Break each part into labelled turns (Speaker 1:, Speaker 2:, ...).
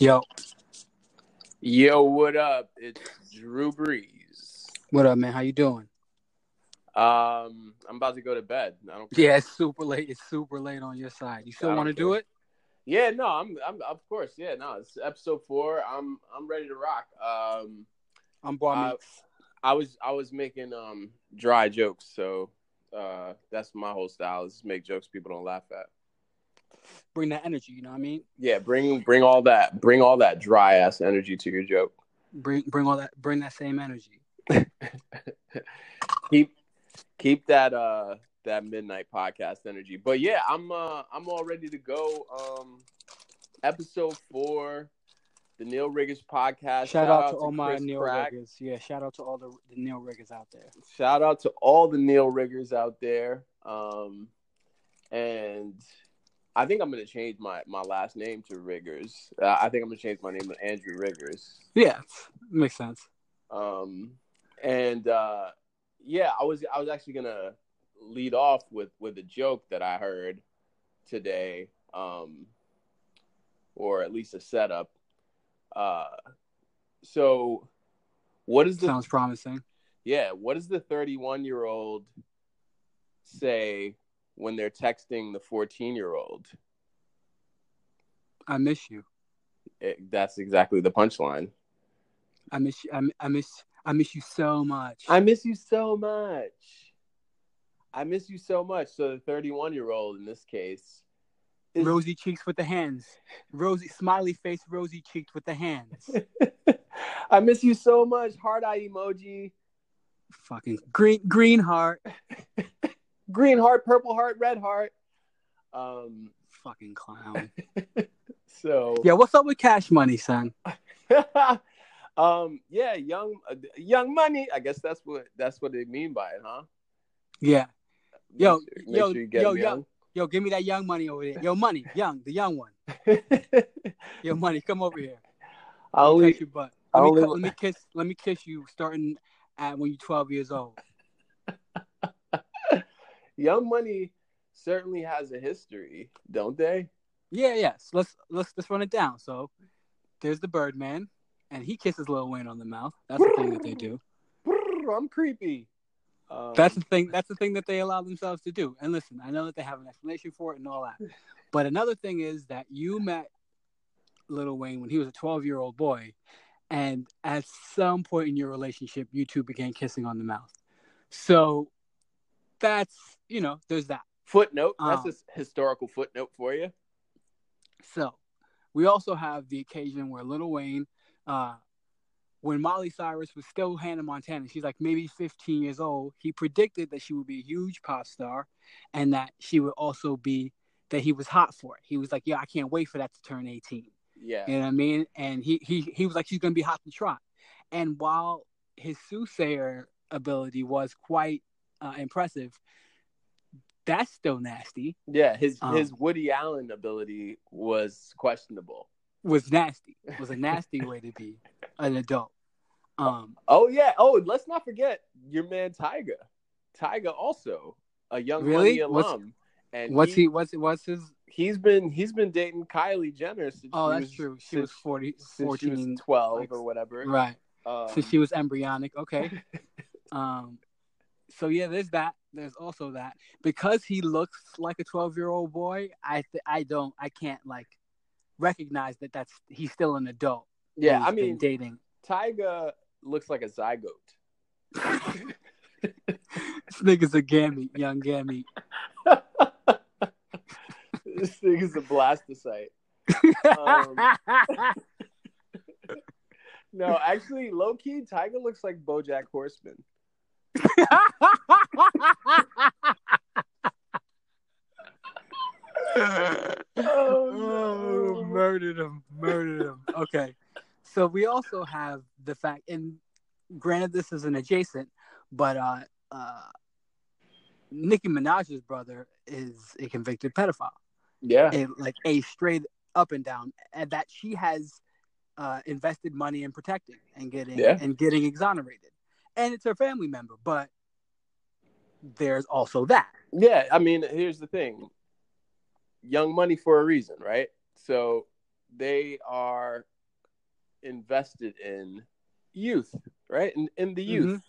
Speaker 1: Yo,
Speaker 2: Yo, what up? It's Drew Brees.
Speaker 1: what up, man? How you doing?
Speaker 2: Um, I'm about to go to bed. I don't.
Speaker 1: Yeah, it's super late. It's super late on your side. You still want to do it?
Speaker 2: Yeah, no, I'm. I'm of course. Yeah, no. It's episode four. I'm. I'm ready to rock. Um,
Speaker 1: I'm
Speaker 2: Uh,
Speaker 1: meats.
Speaker 2: I was. I was making um dry jokes, so uh, that's my whole style. Is make jokes people don't laugh at.
Speaker 1: Bring that energy. You know what I mean?
Speaker 2: Yeah, bring bring all that bring all that dry ass energy to your joke.
Speaker 1: Bring bring all that. Bring that same energy.
Speaker 2: keep keep that uh that midnight podcast energy. But yeah, I'm uh I'm all ready to go. Um episode four, the Neil Riggers podcast.
Speaker 1: Shout, out, to all my
Speaker 2: Chris
Speaker 1: Neil
Speaker 2: Crack.
Speaker 1: riggers. Yeah, shout out to all the, the Neil riggers out there.
Speaker 2: Shout out to all the Neil Riggers out there. Um and I think I'm gonna change my, my last name to Riggers. Uh, I think I'm gonna change my name to Andrew Riggers.
Speaker 1: Yeah, makes sense.
Speaker 2: Um, and uh, yeah, I was I was actually gonna lead off with with a joke that I heard today, um, or at least a setup. Uh, so what is the
Speaker 1: Sounds promising.
Speaker 2: yeah? What does the thirty one year old say when they're texting the fourteen year old?
Speaker 1: I miss you.
Speaker 2: That's exactly the punchline.
Speaker 1: I miss you. I, I miss. I miss you so much.
Speaker 2: I miss you so much. I miss you so much. So the 31 year old in this case is
Speaker 1: rosy cheeks with the hands. Rosy smiley face. Rosy cheeked with the hands.
Speaker 2: I miss you so much. Heart eye emoji.
Speaker 1: Fucking green green heart.
Speaker 2: Green heart, purple heart, red heart. Um
Speaker 1: Fucking clown.
Speaker 2: so
Speaker 1: Yeah, what's up with cash money, son?
Speaker 2: um yeah, young uh, young money. I guess that's what that's what they mean by it, huh?
Speaker 1: Yeah. Yo,
Speaker 2: sure-
Speaker 1: yo,
Speaker 2: sure
Speaker 1: yo,
Speaker 2: them
Speaker 1: yo. Give me that young money over there. Yo, money, young, the young one.
Speaker 2: young.
Speaker 1: Yo, money, come over here. I'll, me
Speaker 2: only
Speaker 1: touch your butt. Let me, let me kiss. Let me kiss you, starting at when you're 12 years old.
Speaker 2: Young Money certainly has a history, don't they?
Speaker 1: Yeah, yes. Let's let's let's run it down. So, there's the Birdman, and he kisses Lil Wayne on the mouth. That's the thing that they do.
Speaker 2: I'm creepy. Um,
Speaker 1: That's the thing. That's the thing that they allow themselves to do. And listen, I know that they have an explanation for it and all that. But another thing is that you met Little Wayne when he was a 12 year old boy, and at some point in your relationship, you two began kissing on the mouth. So that's you know, there's that.
Speaker 2: footnote. That's
Speaker 1: Um,
Speaker 2: a historical footnote for you.
Speaker 1: So we also have the occasion where Little Wayne, uh, when Miley Cyrus was still Hannah Montana, she's like maybe 15 years old, he predicted that she would be a huge pop star and that she would also be that he was hot for it. He was like, Yeah, I can't wait for that to turn 18.
Speaker 2: Yeah.
Speaker 1: You know what I mean? And he he he was like, She's gonna be hot to trot. And while his soothsayer ability was quite uh, impressive, that's still nasty.
Speaker 2: Yeah, his
Speaker 1: Um,
Speaker 2: his Woody Allen ability was questionable.
Speaker 1: Was nasty. Was a nasty way to be an adult. Um,
Speaker 2: Oh yeah. Oh, let's not forget your man Tyga. Tyga also a young
Speaker 1: Really?
Speaker 2: money
Speaker 1: What's-
Speaker 2: alum. and
Speaker 1: what's he? What's what's his?
Speaker 2: He's been he's been dating Kylie Jenner since
Speaker 1: Oh,
Speaker 2: she
Speaker 1: that's
Speaker 2: was,
Speaker 1: true. She
Speaker 2: since-
Speaker 1: was 40,
Speaker 2: since she
Speaker 1: 14,
Speaker 2: was twelve
Speaker 1: like-
Speaker 2: or whatever.
Speaker 1: right?
Speaker 2: Um,
Speaker 1: Since she was embryonic. Okay. Um, so yeah, there's that. There's also that because he looks like a 12 year old boy. I th- I don't I can't like recognize that that's he's still an adult.
Speaker 2: yeah, I mean
Speaker 1: dating.
Speaker 2: Tyga looks like a zygote.
Speaker 1: this nigga's a gamete, young gamete.
Speaker 2: this nigga's a blastocyte. Um, No, actually, low key, Tyga looks like BoJack Horseman.
Speaker 1: Oh, murdered him, murdered him. Okay, so we also have the fact, and granted, this is an adjacent, but uh, uh, Nicki Minaj's brother is a convicted pedophile,
Speaker 2: Yeah,
Speaker 1: a, like a straight up and down, and that she has uh, invested money in protecting and getting
Speaker 2: Yeah.
Speaker 1: and getting exonerated, and it's her family member, but there's also that.
Speaker 2: yeah. I mean, here's the thing: Young Money for a reason, right? So they are invested in youth, right? In, in the youth.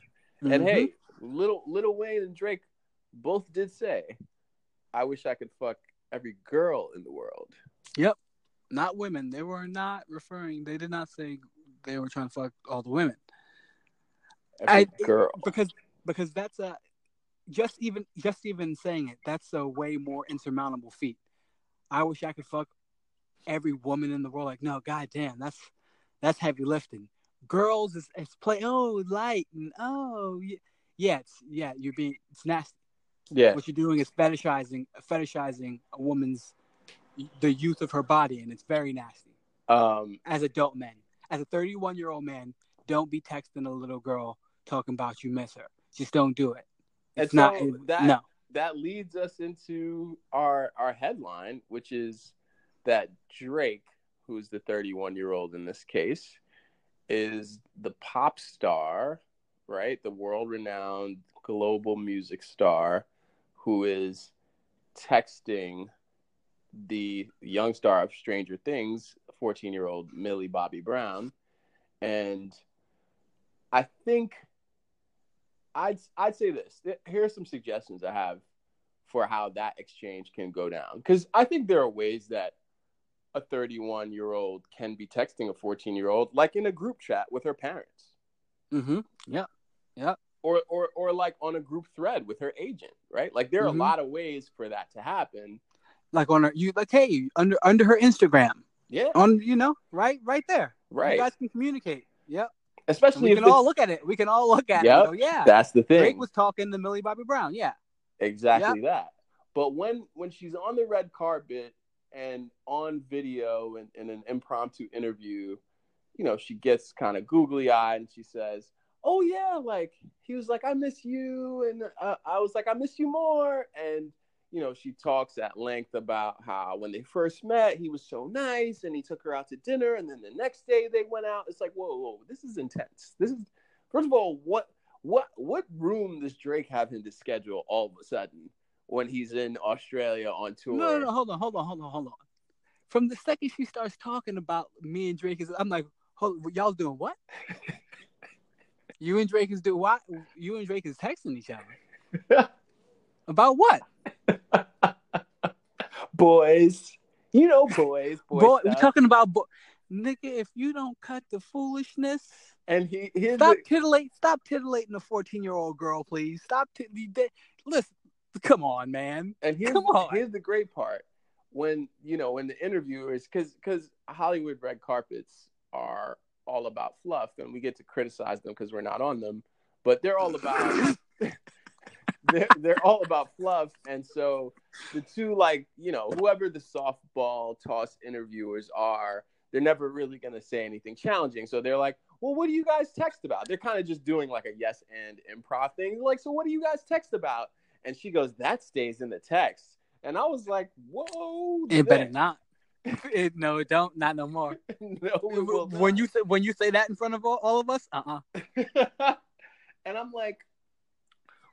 Speaker 1: Mm-hmm.
Speaker 2: And hey, little little Wayne and Drake both did say, "I wish I could fuck every girl in the world."
Speaker 1: Yep, not women. They were not referring. They did not say they were trying to fuck all the women. I-
Speaker 2: girl.
Speaker 1: because because that's a just even just even saying it that's a way more insurmountable feat i wish i could fuck every woman in the world like no god damn that's that's heavy lifting girls is it's play oh light and oh yeah, yeah it's yeah you're being it's nasty
Speaker 2: Yeah.
Speaker 1: what you're doing is fetishizing fetishizing a woman's the youth of her body and it's very nasty
Speaker 2: Um.
Speaker 1: as adult men as a 31 year old man don't be texting a little girl talking about you miss her just don't do it it's not
Speaker 2: that
Speaker 1: no
Speaker 2: that leads us into our our headline, which is that Drake, who's the 31 year old in this case, is the pop star, right? The world renowned global music star who is texting the young star of Stranger Things, 14 year old Millie Bobby Brown. And I think I'd I'd say this. Here are some suggestions I have for how that exchange can go down. Because I think there are ways that a 31 year old can be texting a 14 year old, like in a group chat with her parents,
Speaker 1: mm-hmm yeah Yeah.
Speaker 2: or or or like on a group thread with her agent, right? Like there are
Speaker 1: Mhm.
Speaker 2: a lot of ways for that to happen.
Speaker 1: like on her you like hey under under her instagram
Speaker 2: Yeah,
Speaker 1: on you know right right there
Speaker 2: right.
Speaker 1: you guys can communicate yep
Speaker 2: Especially
Speaker 1: we
Speaker 2: if
Speaker 1: can all look at it. We can all look at
Speaker 2: Yep,
Speaker 1: it go, yeah
Speaker 2: that's the thing.
Speaker 1: drake was talking to millie bobby brown. Yeah.
Speaker 2: Exactly that. But when when she's on the red carpet and on video and in an impromptu interview you know she gets kind of googly eyed and she says oh yeah like he was like i miss you and uh, i was like i miss you more. And you know she talks at length about how when they first met he was so nice and he took her out to dinner and then the next day they went out. It's like whoa whoa this is intense. This is first of all what what what room does Drake have him to schedule all of a sudden when he's in Australia on tour?
Speaker 1: no, no no hold on hold on hold on hold on. From the second she starts talking about me and drake is i'm like hold, y'all doing what? You and drake is doing what you and drake is texting each other. About what
Speaker 2: boys, you know, boys, boys.
Speaker 1: boy we're talking about bo- nigga if you don't cut the foolishness
Speaker 2: and he
Speaker 1: Stop
Speaker 2: the,
Speaker 1: titillate. Stop titillating a fourteen-year-old girl, please. Stop. T- listen, come on, man.
Speaker 2: and here's
Speaker 1: come on.
Speaker 2: here's the great part when you know when the interviewers because because Hollywood red carpets are all about fluff and we get to criticize them because we're not on them, but they're all about they're, they're all about fluff and so the two like you know whoever the softball toss interviewers are they're never really going to say anything challenging so they're like well what do you guys text about they're kind of just doing like a yes and improv thing like so what do you guys text about and she goes that stays in the text and i was like whoa
Speaker 1: It better not. It, no, it don't. Not no more.
Speaker 2: no
Speaker 1: when
Speaker 2: not.
Speaker 1: you say when you say that in front of all, all of us, uh, uh
Speaker 2: and i'm like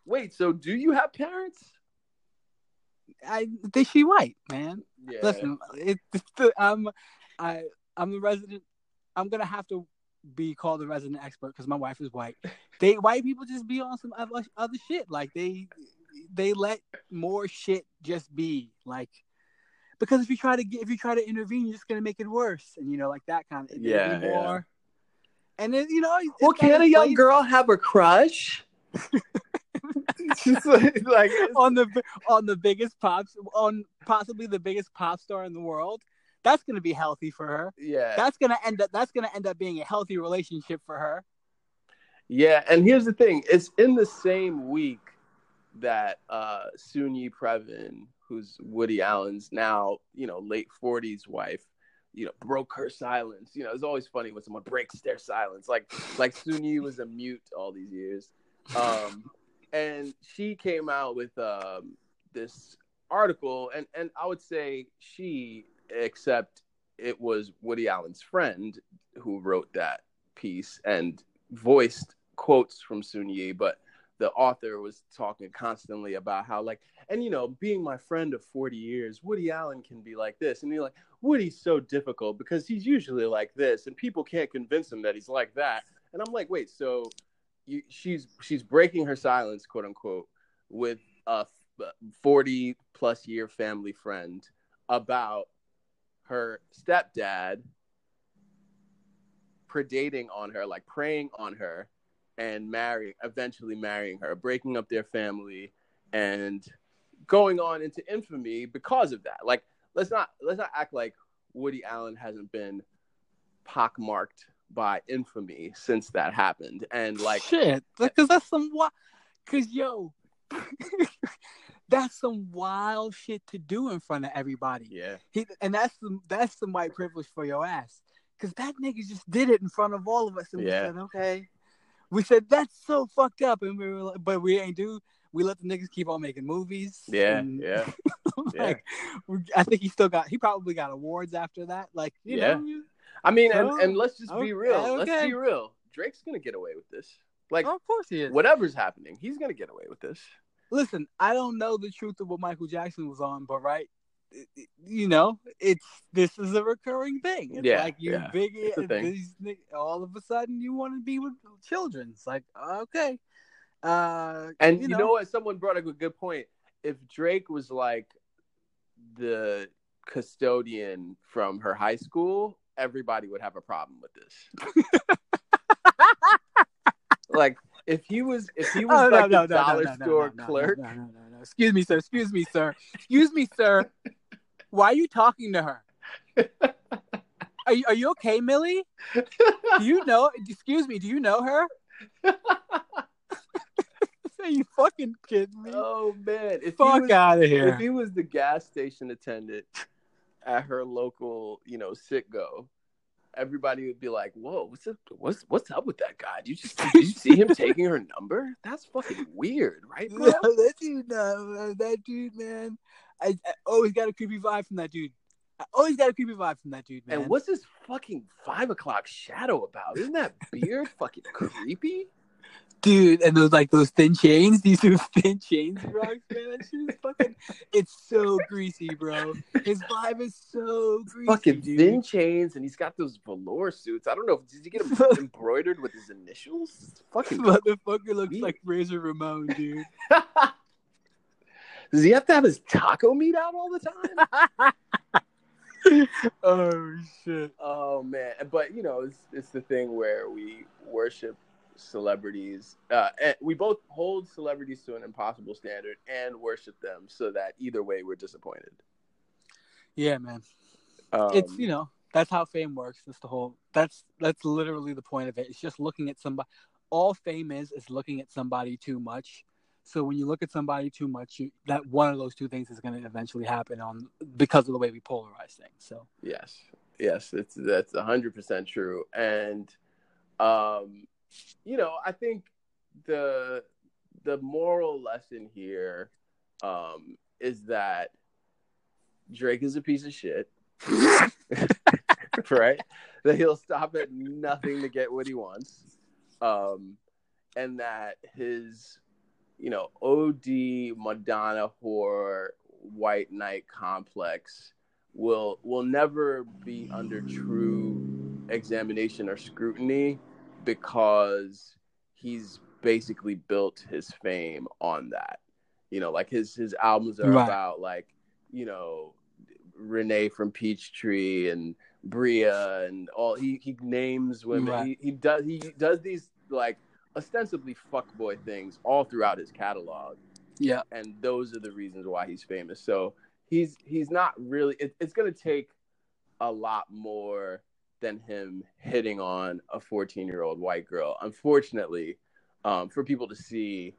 Speaker 2: wait so do you have parents
Speaker 1: I think she white, man.
Speaker 2: yeah
Speaker 1: Listen, it, it's- I'm I I'm the resident. I'm gonna have to be called the resident expert because my wife is white. They white people just be on some other, other shit. Like they they let more shit just be. Like because if you try to get if you try to intervene, you're just gonna make it worse. And you know, like that kind of
Speaker 2: Yeah, yeah.
Speaker 1: more. And then you know, it's
Speaker 2: Well, can a young
Speaker 1: place
Speaker 2: girl have a crush? Like, like,
Speaker 1: on the on the biggest pops on possibly the biggest pop star in the world? That's gonna be healthy for her.
Speaker 2: yeah,
Speaker 1: that's gonna end up that's gonna end up being a healthy relationship for her.
Speaker 2: yeah. And here's the thing: it's in the same week that uh, Soon-Yi Previn, who's Woody Allen's now you know late forties wife, you know, broke her silence. You know, it's always funny when someone breaks their silence. Like like Soon-Yi was a mute all these years. Um, and she came out with um, this article, and and I would say she, except it was Woody Allen's friend who wrote that piece and voiced quotes from Soon-Yi, but the author was talking constantly about how like and you know being my friend of 40 years woody allen can be like this and you're like Woody's so difficult because he's usually like this, and people can't convince him that he's like that. And I'm like, wait, so you, she's she's breaking her silence, quote unquote, with a 40 plus year family friend about her stepdad predating on her, like preying on her, and marrying, eventually marrying her, breaking up their family, and going on into infamy because of that. Like, let's not let's not act like Woody Allen hasn't been pockmarked by infamy since that happened, and like
Speaker 1: shit, because that's some what, because yo. that's some wild shit to do in front of everybody.
Speaker 2: Yeah.
Speaker 1: He, and that's some that's some white privilege for your ass. Cause that nigga just did it in front of all of us, and
Speaker 2: Yeah.
Speaker 1: we said, okay. We said that's so fucked up, and we were like, but we ain't do. We let the niggas keep on making movies.
Speaker 2: Yeah,
Speaker 1: and,
Speaker 2: yeah.
Speaker 1: like, we- I think he still got. He probably got awards after that. Like, you
Speaker 2: Yeah.
Speaker 1: know, you-
Speaker 2: I mean, and,
Speaker 1: Oh,
Speaker 2: and let's just
Speaker 1: okay,
Speaker 2: be real. Let's
Speaker 1: okay.
Speaker 2: be real. Drake's gonna get away with this. Like
Speaker 1: of course he is.
Speaker 2: whatever's happening, he's gonna get away with this.
Speaker 1: listen, I don't know the truth of what Michael Jackson was on, but right, it- it- you know, it's this is a recurring thing. It's
Speaker 2: Yeah,
Speaker 1: like you
Speaker 2: yeah,
Speaker 1: big
Speaker 2: it's a thing.
Speaker 1: these all of a sudden you want to be with children. It's like okay, uh,
Speaker 2: And you, know, what? Someone brought up a good point. If Drake was like the custodian from her high school, everybody would have a problem with this. like if he was if he oh, was
Speaker 1: Oh,
Speaker 2: like the dollar store
Speaker 1: no, no,
Speaker 2: clerk,
Speaker 1: No, no, no, no. Excuse me, sir. Excuse me, sir. Excuse me, sir. Why are you talking to her? Are you, are you okay, Millie? Do you know? Excuse me. Do you know her? Are you fucking kidding me?
Speaker 2: oh man, if
Speaker 1: Fuck out of here!
Speaker 2: if he was the gas station attendant at her local, you know, Citgo, everybody would be like, "Whoa, what's up? What's what's up with that guy? Did you just did you see him taking her number? That's fucking weird, right, bro?"
Speaker 1: No, that dude, no, that dude, man. I, I oh, always got a creepy vibe from that dude. I oh, always got a creepy vibe from that dude, man.
Speaker 2: And what's this fucking five o'clock shadow about? Isn't that beard fucking creepy?
Speaker 1: Dude? And those like those thin chains, these those thin chains, rocks, man. That shit is fucking. It's so greasy, bro. His vibe is so greasy,
Speaker 2: fucking
Speaker 1: dude.
Speaker 2: thin chains, and he's got those velour suits. I don't know. Did he get them embroidered with his initials? It's fucking.
Speaker 1: Motherfucker looks
Speaker 2: Sweet.
Speaker 1: like Razor Ramon, dude.
Speaker 2: Does he have to have his taco meat out all the time?
Speaker 1: oh shit.
Speaker 2: Oh man, but you know, it's it's the thing where we worship celebrities. Uh, we both hold celebrities to an impossible standard and worship them, so that either way we're disappointed.
Speaker 1: Yeah, man.
Speaker 2: Um,
Speaker 1: it's you know that's how fame works. That's the whole. That's that's literally the point of it. It's just looking at somebody. All fame is is looking at somebody too much. So when you look at somebody too much, you, that one of those two things is going to eventually happen on because of the way we polarize things. So
Speaker 2: Yes, yes, it's that's hundred percent true, and um, you know, I think the the moral lesson here um, is that Drake is a piece of shit, right? That he'll stop at nothing to get what he wants, um, and that his you know OD Madonna whore white knight complex will will never be under true examination or scrutiny because he's basically built his fame on that. You know, like his his albums are
Speaker 1: Right.
Speaker 2: about like, you know, Renee from Peachtree and Bria and all he he names women.
Speaker 1: Right.
Speaker 2: He, he does he does these like ostensibly fuckboy things all throughout his catalog
Speaker 1: yeah,
Speaker 2: and those are the reasons why he's famous. So he's he's not really. It, it's going to take a lot more than him hitting on a 14 year old white girl. Unfortunately, um, for people to see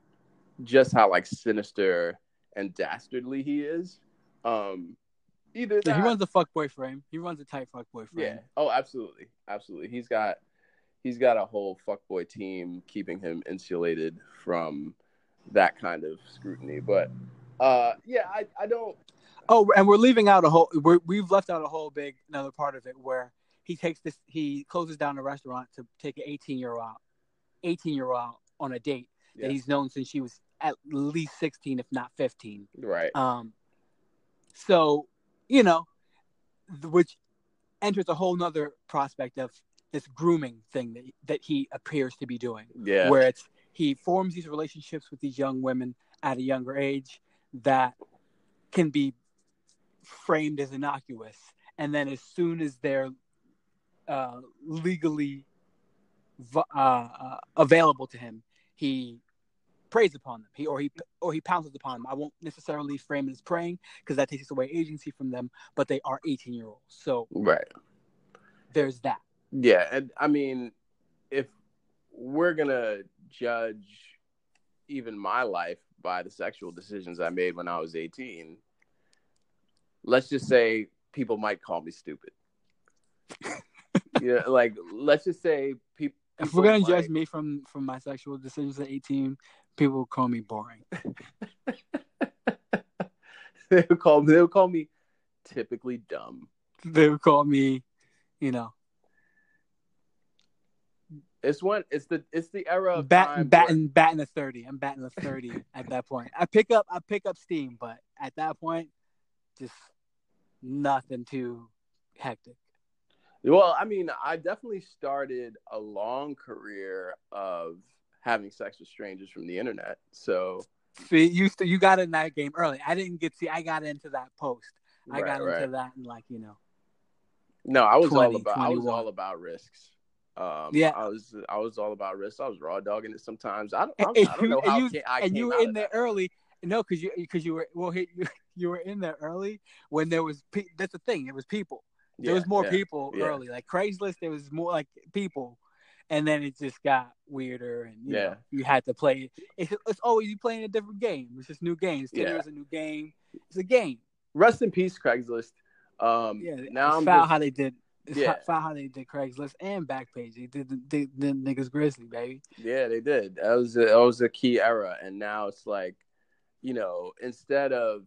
Speaker 2: just how like sinister and dastardly he is. Um, either that,
Speaker 1: he runs a fuckboy frame. He runs a tight fuckboy frame.
Speaker 2: yeah. Oh, absolutely, absolutely. He's got he's got a whole fuckboy team keeping him insulated from that kind of scrutiny. But uh, yeah, I, I don't.
Speaker 1: Oh, and we're leaving out a whole. We're, we've left out a whole big another part of it where he takes this. He closes down a restaurant to take an eighteen year old out, eighteen year old on a date
Speaker 2: Yeah,
Speaker 1: that he's known since she was at least sixteen, if not fifteen.
Speaker 2: right.
Speaker 1: Um, so you know, which enters a whole nother prospect of this grooming thing that that he appears to be doing.
Speaker 2: Yeah.
Speaker 1: Where it's he forms these relationships with these young women at a younger age that can be framed as innocuous, and then as soon as they're uh, legally uh, uh, available to him, he preys upon them. He or he or he pounces upon them. I won't necessarily frame it as praying because that takes away agency from them. But they are eighteen year olds, so
Speaker 2: right.
Speaker 1: There's that.
Speaker 2: Yeah, and I mean, if we're gonna judge even my life by the sexual decisions I made when I was 18, let's just say people might call me stupid. yeah, like let's just say people.
Speaker 1: If we're gonna might... judge me from from my sexual decisions at 18, people will call me boring.
Speaker 2: they would call me. They would call me typically dumb.
Speaker 1: They would call me, you know,
Speaker 2: it's one. It's the it's the era of
Speaker 1: batting batting where... batting a thirty. I'm batting a thirty at that point. I pick up I pick up steam, but at that point, just nothing too hectic.
Speaker 2: Well, I mean, I definitely started a long career of having sex with strangers from the internet. So,
Speaker 1: see, you you got in that game early. I didn't get see. I got into that post. I got
Speaker 2: right.
Speaker 1: into that in like you know.
Speaker 2: No, I was 20, all about 21. I was all about risks. Um, yeah, I was I was all about risks. I was raw dogging it sometimes. I don't, I, I don't know how
Speaker 1: you,
Speaker 2: I
Speaker 1: and you were in there early. No, because you because you were well you, you were in there early when there was pe- that's the thing. It was people. There yeah, was more yeah, people yeah. early. Like Craigslist, there was more like people, and then it just got weirder. And you yeah, know, you had to play. It's, it's always you playing a different game. It's just new games. Tinder is a new game. It's a game.
Speaker 2: Rest in peace, Craigslist. Um,
Speaker 1: yeah, now I'm just, how they did it's yeah. how they did Craigslist and Backpage. They did the, the, the niggas Grizzly, baby.
Speaker 2: Yeah, they did. That was a, that was a key era, and now it's like, you know, instead of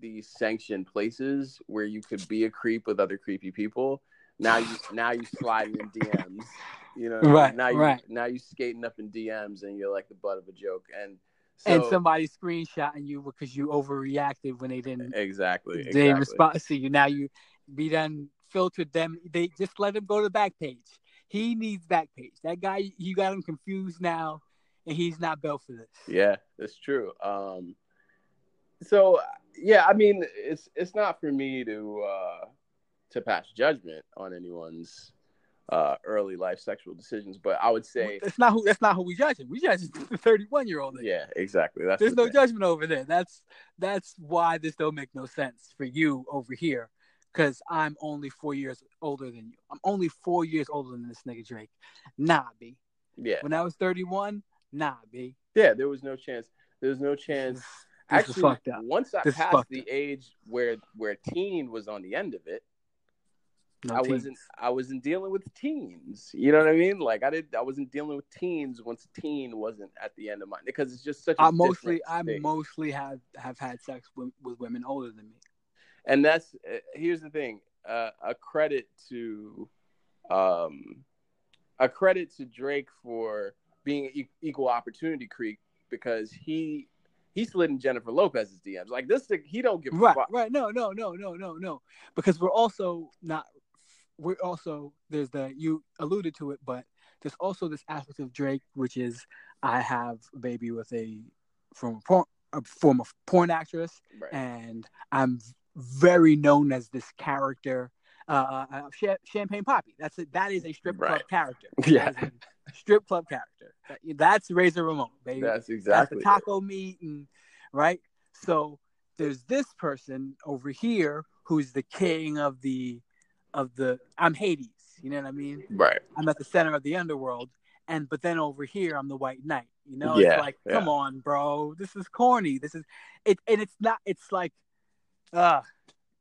Speaker 2: these sanctioned places where you could be a creep with other creepy people, now you now you slide in DMs. You know,
Speaker 1: right?
Speaker 2: Now you
Speaker 1: right.
Speaker 2: now you skating up in DMs, and you're like the butt of a joke, and. So,
Speaker 1: and somebody screenshotting you because you overreacted when they didn't
Speaker 2: exactly they
Speaker 1: exactly. respond to you. Now you be done filtered them. They just let him go to the back page. He needs back page. That guy, you got him confused now, and he's not built for this.
Speaker 2: Yeah, that's true. Um, so yeah, I mean, it's it's not for me to uh, to pass judgment on anyone's uh, early life sexual decisions, but I would say
Speaker 1: that's not who that's not who we judging. We judge the thirty one year old.
Speaker 2: Yeah, exactly. That's
Speaker 1: There's
Speaker 2: the
Speaker 1: no
Speaker 2: thing.
Speaker 1: judgment over there. That's that's why this don't make no sense for you over here because I'm only four years older than you. I'm only four years older than this nigga Drake. Nah, B.
Speaker 2: Yeah.
Speaker 1: When I was 31, nah,
Speaker 2: B. Yeah, there was no chance. There was no chance. Actually, once I this passed the up. age where where teen was on the end of it, no I teens. wasn't I wasn't dealing with teens. You know what I mean? Like I did I wasn't dealing with teens once teen wasn't at the end of mine because it's just such. I
Speaker 1: mostly I mostly have have had sex with, with women older than me
Speaker 2: and that's uh, here's the thing uh, a credit to um a credit to drake for being e- equal opportunity creep because he he slid in jennifer lopez's dms like this he don't give
Speaker 1: right right. No no no no no no. Because we're also not we're also there's the you alluded to it but there's also this aspect of drake which is i have a baby with a from a porn a former porn actress right. and i'm very known as this character, uh, uh, Champagne Papi. That's a, that is a strip club right. character.
Speaker 2: Yeah,
Speaker 1: strip club character. That's Razor Ramon, baby.
Speaker 2: That's exactly
Speaker 1: That's the taco meat, and right. So there's this person over here who's the king of the of the. I'm Hades. You know what I mean?
Speaker 2: Right.
Speaker 1: I'm at the center of the underworld, and but then over here I'm the White Knight. You know,
Speaker 2: yeah,
Speaker 1: it's like,
Speaker 2: yeah.
Speaker 1: come on, bro, this is corny. This is it, and it's not. It's like uh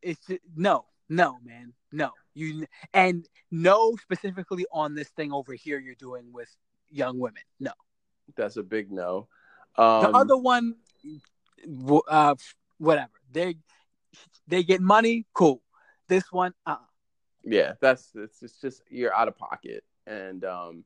Speaker 1: it's just, no, no, man, no. You and no specifically on this thing over here you're doing with young women. No,
Speaker 2: that's a big no. Um,
Speaker 1: the other one, uh, whatever they they get money, cool. This one, uh,
Speaker 2: yeah, that's it's, it's just you're out of pocket, and um,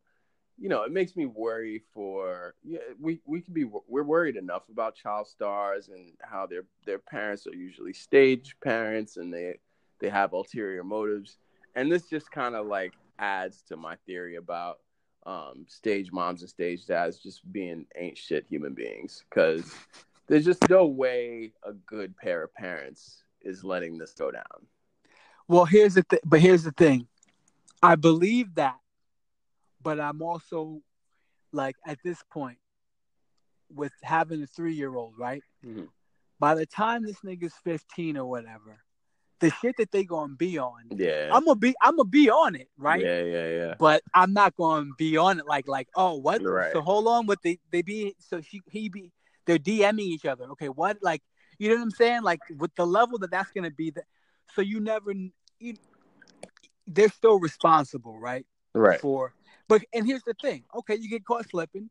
Speaker 2: you know, it makes me worry for yeah, we we can be we're worried enough about child stars and how their their parents are usually stage parents and they they have ulterior motives, and this just kind of like adds to my theory about um, stage moms and stage dads just being ain't shit human beings because there's just no way a good pair of parents is letting this go down.
Speaker 1: Well, here's the thing, but here's the thing. I believe that, but I'm also like at this point with having a three year old, right?
Speaker 2: Mm-hmm.
Speaker 1: By the time this nigga's 15 or whatever, the shit that they gonna be on,
Speaker 2: Yeah.
Speaker 1: I'm gonna be I'm gonna be on it, right?
Speaker 2: Yeah, yeah, yeah.
Speaker 1: But I'm not gonna be on it like like oh what?
Speaker 2: Right.
Speaker 1: So hold on, what they they be so she he be they're DMing each other. Okay, what like you know what I'm saying? Like with the level that that's gonna be that. So you never you, they're still responsible, right?
Speaker 2: Right.
Speaker 1: For but and here's the thing. Okay, you get caught slipping.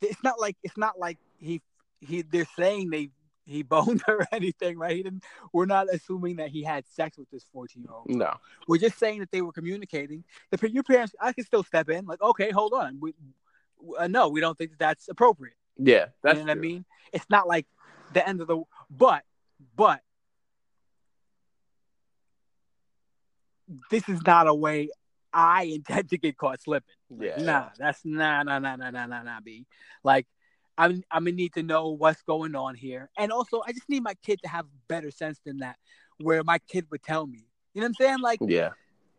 Speaker 1: It's not like it's not like he he they're saying they he boned her or anything, right? He didn't, we're not assuming that he had sex with this 14 year old.
Speaker 2: No.
Speaker 1: We're just saying that they were communicating. The your parents, I can still step in, like, okay, hold on, we, uh, no, we don't think that that's appropriate.
Speaker 2: Yeah, that's
Speaker 1: you know what I mean? It's not like the end of the, but, but this is not a way I intend to get caught slipping. Like,
Speaker 2: Yeah.
Speaker 1: Nah, that's nah, nah, nah, nah, nah, nah, nah, B. Like, I'm, I'm gonna need to know what's going on here, and also I just need my kid to have better sense than that, where my kid would tell me. You know what I'm saying? Like,
Speaker 2: Yeah.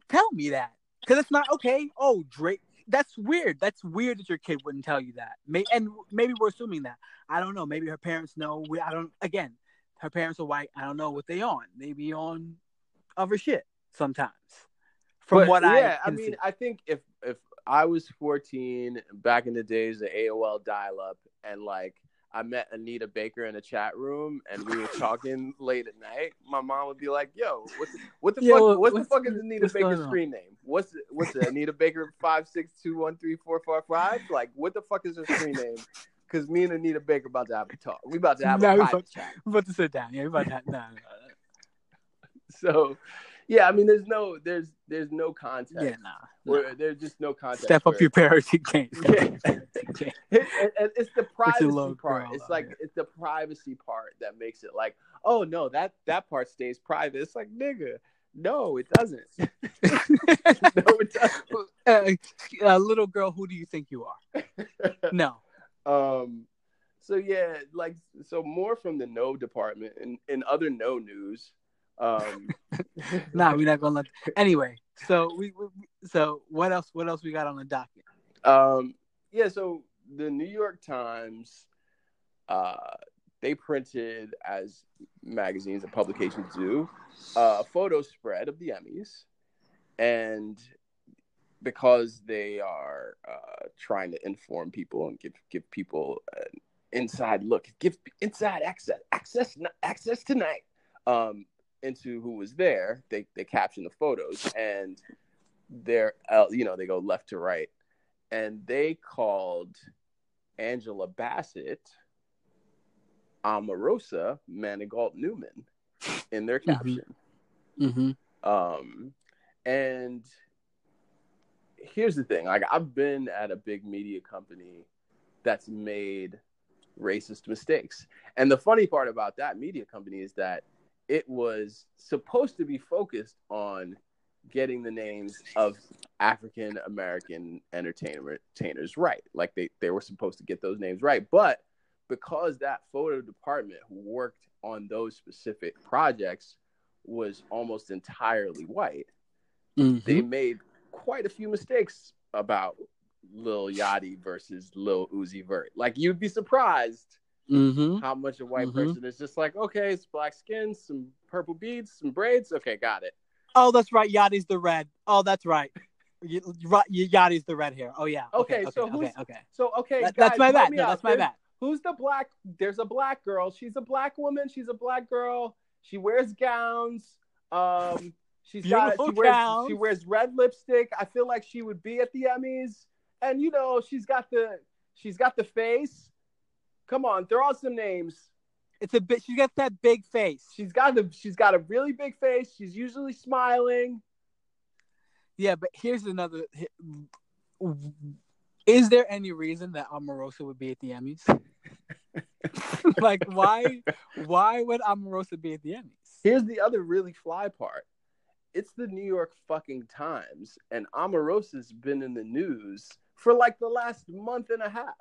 Speaker 1: tell me that, because it's not okay. Oh, Drake, that's weird. That's weird that your kid wouldn't tell you that. May, and maybe we're assuming that. I don't know. Maybe her parents know. We, I don't. Again, her parents are white. I don't know what they on. They be on other shit sometimes. From
Speaker 2: But,
Speaker 1: what I,
Speaker 2: yeah, I,
Speaker 1: can
Speaker 2: mean,
Speaker 1: see.
Speaker 2: I think if if I was 14 back in the days of AOL dial up and like I met Anita Baker in a chat room and we were talking late at night, my mom would be like, "Yo, what the, what the
Speaker 1: Yo,
Speaker 2: fuck? What the
Speaker 1: what's-
Speaker 2: fuck is Anita Baker's screen name? What's what's it? Anita Baker five six two one three four four five? Like, what the fuck is her screen name? Because me and Anita Baker about to have a talk. We about to have
Speaker 1: Nah,
Speaker 2: a
Speaker 1: we
Speaker 2: private
Speaker 1: about-
Speaker 2: chat.
Speaker 1: I'm about to sit down. Yeah, we about to. Nah, nah,
Speaker 2: So, yeah, I mean, there's no there's there's no context.
Speaker 1: yeah, nah.
Speaker 2: Where there's just no context.
Speaker 1: Step up your parenting game.
Speaker 2: Yeah. It- it- it- it's the privacy
Speaker 1: little
Speaker 2: part.
Speaker 1: girl
Speaker 2: It's like
Speaker 1: here.
Speaker 2: it's the privacy part that makes it like, oh no, that that part stays private. It's like, nigga, no, it doesn't. no, it doesn't.
Speaker 1: uh, uh, little girl, who do you think you are? No.
Speaker 2: Um, so yeah, like so more from the no department and in other no news. Um,
Speaker 1: Nah, we're not gonna let. That. Anyway, so we, we so what else? What else we got on the docket?
Speaker 2: Um, yeah, so the New York Times, uh, they printed as magazines and publications do uh, a photo spread of the Emmys, and because they are uh, trying to inform people and give give people an inside look, give inside access access access tonight um, into who was there, they they caption the photos and they're uh, you know they go left to right and they called Angela Bassett Omarosa Manigault Newman in their
Speaker 1: Mhm.
Speaker 2: caption.
Speaker 1: Mm-hmm.
Speaker 2: Um, and here's the thing: like I've been at a big media company that's made racist mistakes, and the funny part about that media company is that it was supposed to be focused on getting the names of African American entertainers right. Like they, they were supposed to get those names right. But because that photo department who worked on those specific projects was almost entirely white,
Speaker 1: Mm-hmm.
Speaker 2: they made quite a few mistakes about Lil Yachty versus Lil Uzi Vert. Like you'd be surprised
Speaker 1: Mm-hmm.
Speaker 2: how much a white
Speaker 1: Mhm.
Speaker 2: person is just like, okay, it's black skin, some purple beads, some braids. Okay, got it.
Speaker 1: Oh, that's right. Yachty's the red. Oh, that's right. Y- y- Yachty's the red hair. Oh yeah.
Speaker 2: Okay,
Speaker 1: Okay.
Speaker 2: so
Speaker 1: okay,
Speaker 2: who's-
Speaker 1: okay. okay.
Speaker 2: So okay,
Speaker 1: That-
Speaker 2: guys,
Speaker 1: that's my bad. No, that's my
Speaker 2: There's-
Speaker 1: bad.
Speaker 2: Who's the black? There's a black girl. She's a black woman. She's a black girl. She wears gowns. Um, she's got. She wears. She wears red lipstick. I feel like she would be at the Emmys. And you know, she's got the. She's got the face. Come on, throw out some names.
Speaker 1: It's a bit. She's got that big face.
Speaker 2: She's got the. She's got a really big face. She's usually smiling.
Speaker 1: Yeah, but here's another. Is there any reason that Omarosa would be at the Emmys? like, why? Why would Omarosa be at the Emmys?
Speaker 2: Here's the other really fly part. It's the New York fucking Times, and Omarosa's been in the news for like the last month and a half.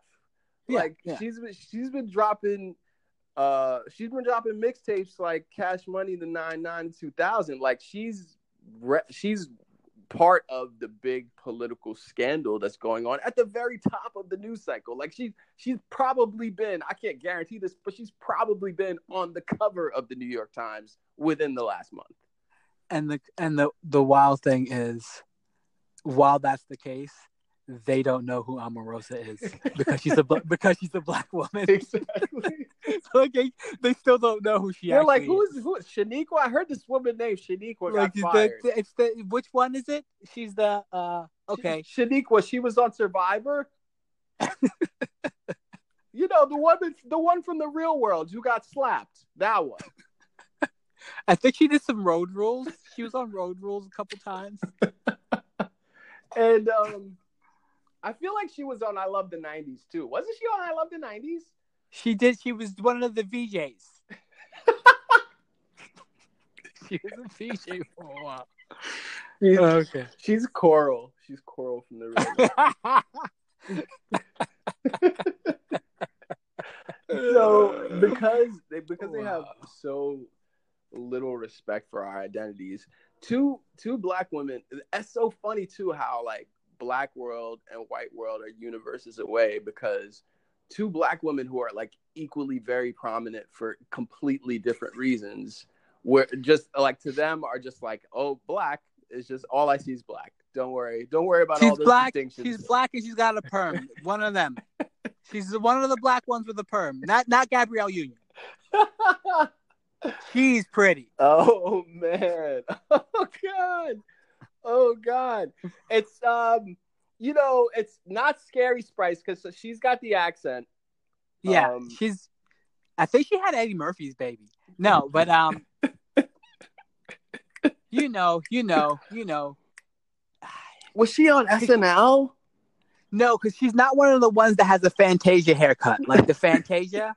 Speaker 1: Yeah,
Speaker 2: like
Speaker 1: yeah.
Speaker 2: she's been she's been dropping uh she's been dropping mixtapes like Cash Money the 99 2000 like she's re- she's part of the big political scandal that's going on at the very top of the news cycle. Like she she's probably been I can't guarantee this but she's probably been on the cover of the New York Times within the last month.
Speaker 1: And the and the the wild thing is, while that's the case, they don't know who Omarosa is because she's a because she's a black woman.
Speaker 2: exactly
Speaker 1: so like they, they still don't know who she.
Speaker 2: they're like who is who is Shaniqua I heard this woman named Shaniqua
Speaker 1: Like
Speaker 2: got fired
Speaker 1: the- it's the which one is it? She's the uh okay.
Speaker 2: Shaniqua, she was on Survivor. you know the one, that's- the one from the real world who got slapped. That one.
Speaker 1: I think she did some road rules. She was on road rules a couple times.
Speaker 2: And um, I feel like she was on I Love the '90s too. Wasn't she on I Love the '90s?
Speaker 1: She did. She was one of the VJs. she was a VJ for a while.
Speaker 2: She's,
Speaker 1: Okay.
Speaker 2: she's Coral. She's Coral from the real. so because they because they have so little respect for our identities two two black women that's so funny too how like black world and white world are universes away because two black women who are like equally very prominent for completely different reasons where just like to them are just like oh black is just all i see is black don't worry don't worry about all
Speaker 1: she's
Speaker 2: those
Speaker 1: black.
Speaker 2: distinctions
Speaker 1: She's black and she's got a perm. One of them. She's one of the black ones with a perm. Not not Gabrielle Union. She's pretty.
Speaker 2: Oh man. Oh god. Oh god. It's um you know, it's not scary Spice because she's got the accent.
Speaker 1: Yeah,
Speaker 2: Um,
Speaker 1: she's. I think she had Eddie Murphy's baby. No, but um, you know, you know, you know.
Speaker 2: Was she on SNL?
Speaker 1: No, because she's not one of the ones that has a Fantasia haircut, like the Fantasia.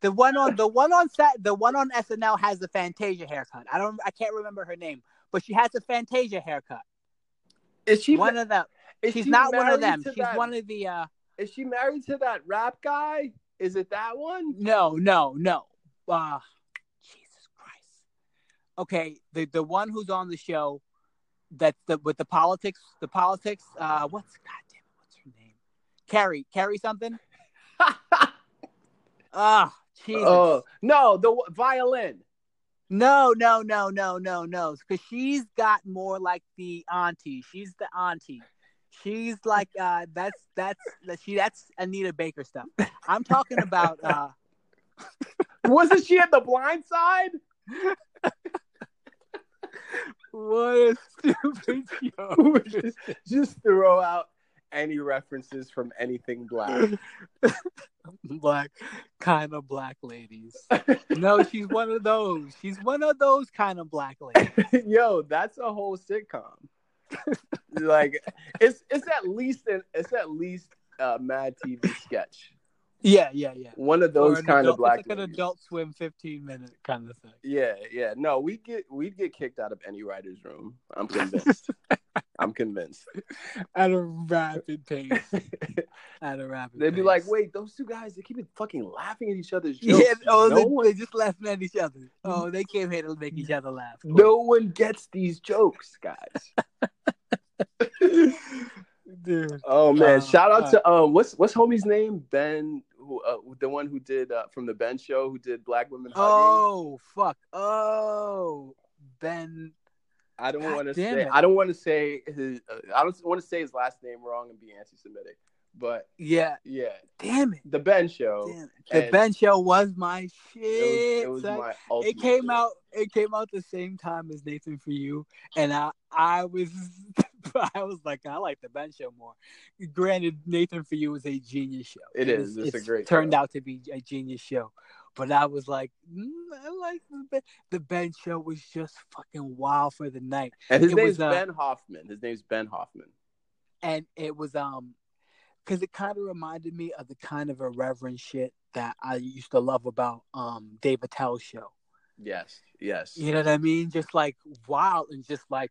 Speaker 1: the one on the one on set, the one on SNL has the Fantasia haircut. I don't, I can't remember her name, but she has a Fantasia haircut.
Speaker 2: Is she
Speaker 1: one of them. She's
Speaker 2: she
Speaker 1: not one of them. She's
Speaker 2: that-
Speaker 1: one of the. uh
Speaker 2: Is she married to that rap guy? Is it that one?
Speaker 1: No, no, no. Uh Jesus Christ. Okay, the the one who's on the show that's the with the politics, the politics, uh what's god damn it, what's her name? Carrie, Carrie something? Ah, Jesus.
Speaker 2: Oh no, the violin.
Speaker 1: No, no, no, no, no, no. Because she's got more like the auntie. She's the auntie. She's like uh that's that's that she that's Anita Baker stuff. I'm talking about uh
Speaker 2: Wasn't she at the blind side?
Speaker 1: what a stupid show.
Speaker 2: just, just throw out any references from anything black.
Speaker 1: black kind of black ladies. No, she's one of those. She's one of those kind of black ladies.
Speaker 2: Yo, that's a whole sitcom. like it's it's at least an it's at least a Mad TV sketch.
Speaker 1: Yeah, yeah, yeah.
Speaker 2: One of those kind
Speaker 1: adult-
Speaker 2: of black.
Speaker 1: It's like an adult swim 15 minute kind of thing.
Speaker 2: Yeah, yeah. No, we get we'd get kicked out of any writer's room. I'm convinced. I'm convinced.
Speaker 1: At a rapid pace. At a rapid
Speaker 2: They'd be
Speaker 1: pace.
Speaker 2: like, wait, those two guys, they keep fucking laughing at each other's jokes.
Speaker 1: Yeah, oh,
Speaker 2: no,
Speaker 1: they,
Speaker 2: one,
Speaker 1: they just laughing at each other. Oh, they came here to make each other laugh.
Speaker 2: no one gets these jokes, guys.
Speaker 1: Dude.
Speaker 2: Oh man!
Speaker 1: Uh,
Speaker 2: Shout out
Speaker 1: uh,
Speaker 2: to um, what's what's homie's name? Ben, who, uh, the one who did uh, from the Ben show, who did Black Women Hugging.
Speaker 1: Oh, fuck. Oh, Ben.
Speaker 2: I don't want to say.
Speaker 1: it.
Speaker 2: I don't want to say his. Uh, I don't want to say his last name wrong and be anti-Semitic. But
Speaker 1: Yeah.
Speaker 2: yeah,
Speaker 1: Damn it.
Speaker 2: the Ben show.
Speaker 1: The Ben show was my shit.
Speaker 2: It was, it was my
Speaker 1: it came
Speaker 2: shit.
Speaker 1: out it came out the same time as Nathan for you and I I was I was like I like the Ben show more. Granted Nathan for you was a genius show.
Speaker 2: It
Speaker 1: It
Speaker 2: is.
Speaker 1: was-
Speaker 2: It's a great
Speaker 1: turned
Speaker 2: show.
Speaker 1: out to be a genius show. But I was like, mm, I like the Ben. The Ben show was just fucking wild for the night,
Speaker 2: And his
Speaker 1: it
Speaker 2: name's
Speaker 1: was, uh,
Speaker 2: Ben Hoffman. His name's Ben Hoffman.
Speaker 1: and it was um, because it kind of reminded me of the kind of irreverent shit that I used to love about um Dave Attell's show.
Speaker 2: Yes, yes.
Speaker 1: You know what I mean? Just like wild and just like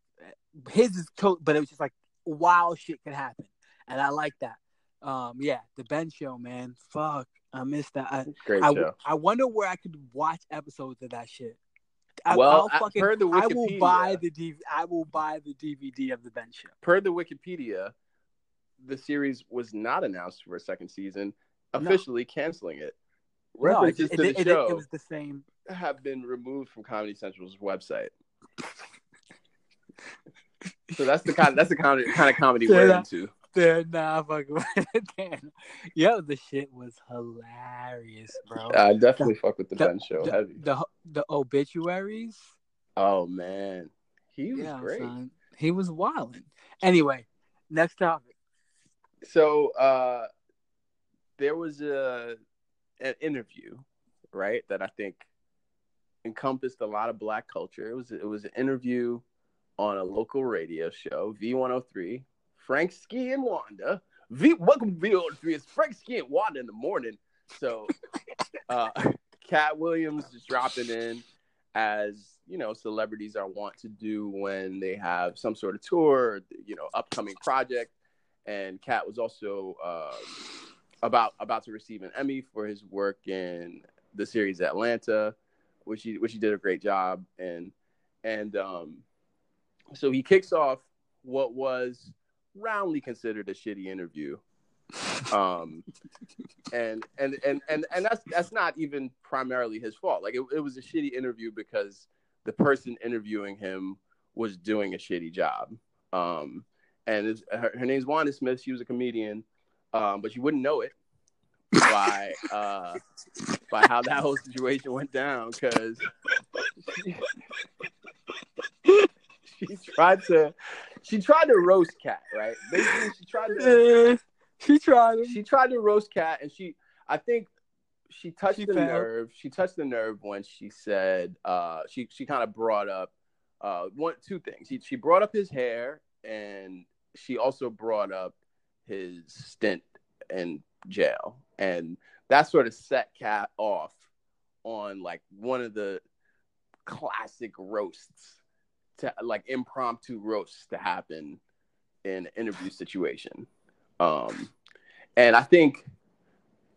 Speaker 1: his is to- but it was just like wild shit could happen. And I like that. Um yeah, the Ben show, man. Fuck. I missed that. I
Speaker 2: Great
Speaker 1: I,
Speaker 2: show.
Speaker 1: I wonder where I could watch episodes of that shit. I,
Speaker 2: Well,
Speaker 1: I'll
Speaker 2: I-
Speaker 1: fucking,
Speaker 2: per the
Speaker 1: I will buy the DV, I will buy the DVD of the Ben show.
Speaker 2: Per the Wikipedia, the series was not announced for a second season,
Speaker 1: No.
Speaker 2: officially canceling it.
Speaker 1: No, it,
Speaker 2: References
Speaker 1: it,
Speaker 2: the
Speaker 1: it-
Speaker 2: show
Speaker 1: it was the same.
Speaker 2: have been removed from Comedy Central's website. so that's the kind that's the kind of, kind of comedy
Speaker 1: Yeah,
Speaker 2: we're
Speaker 1: that-
Speaker 2: into.
Speaker 1: They're not fucking. Damn. Yo, the shit was hilarious, bro.
Speaker 2: I definitely fuck with the,
Speaker 1: the-
Speaker 2: Ben show
Speaker 1: the,
Speaker 2: heavy.
Speaker 1: the the obituaries.
Speaker 2: oh man, he was
Speaker 1: yeah,
Speaker 2: great.
Speaker 1: son. He was wilding. Anyway, next topic.
Speaker 2: So uh, there was a an interview, right, that I think encompassed a lot of Black culture. It was it was an interview on a local radio show, V103. Frank Ski and Wanda. V welcome to V103. It's Frank Ski and Wanda in the morning. So, uh, Katt Williams is dropping in as you know celebrities are wont to do when they have some sort of tour, you know, upcoming project. And Katt was also um, about about to receive an Emmy for his work in the series Atlanta, which he which he did a great job and And um, so he kicks off what was roundly considered a shitty interview. Um, and and and and and that's that's not even primarily his fault. Like it, it was a shitty interview because the person interviewing him was doing a shitty job. Um, and it's, her, her name's Wanda Smith. She was a comedian, um, but you wouldn't know it by uh, by how that whole situation went down because she, she tried to she tried to roast Katt, right? Basically, she tried to
Speaker 1: Eh, she tried.
Speaker 2: she tried to roast Katt, and she I think she touched
Speaker 1: She
Speaker 2: the
Speaker 1: failed.
Speaker 2: nerve. She touched the nerve when she said uh, she she kind of brought up uh, one two things. She she brought up his hair, and she also brought up his stint in jail, and that sort of set Katt off on like one of the classic roasts to like impromptu roasts to happen in an interview situation. Um, and I think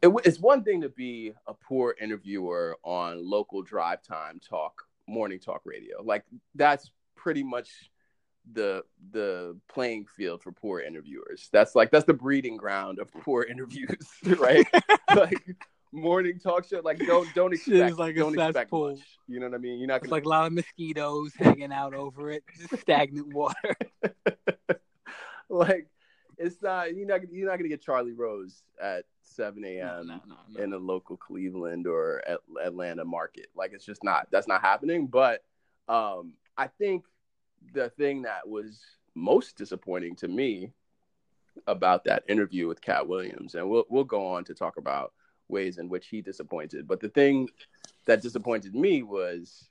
Speaker 2: it, it's one thing to be a poor interviewer on local drive time talk, morning talk radio. Like that's pretty much the the playing field for poor interviewers. That's like that's the breeding ground of poor interviews, right? like morning talk show. Like don't don't expect
Speaker 1: like
Speaker 2: don't expect
Speaker 1: cesspool.
Speaker 2: much. You know what I mean? You're not gonna
Speaker 1: like a lot of mosquitoes hanging out over it, just stagnant water.
Speaker 2: like it's not you're not you're not gonna get Charlie Rose at 7
Speaker 1: No,
Speaker 2: a.m.
Speaker 1: no, no, no.
Speaker 2: in a local Cleveland or At- Atlanta market. Like it's just not that's not happening. But um, I think the thing that was most disappointing to me about that interview with Katt Williams, and we'll we'll go on to talk about ways in which he disappointed. But the thing that disappointed me was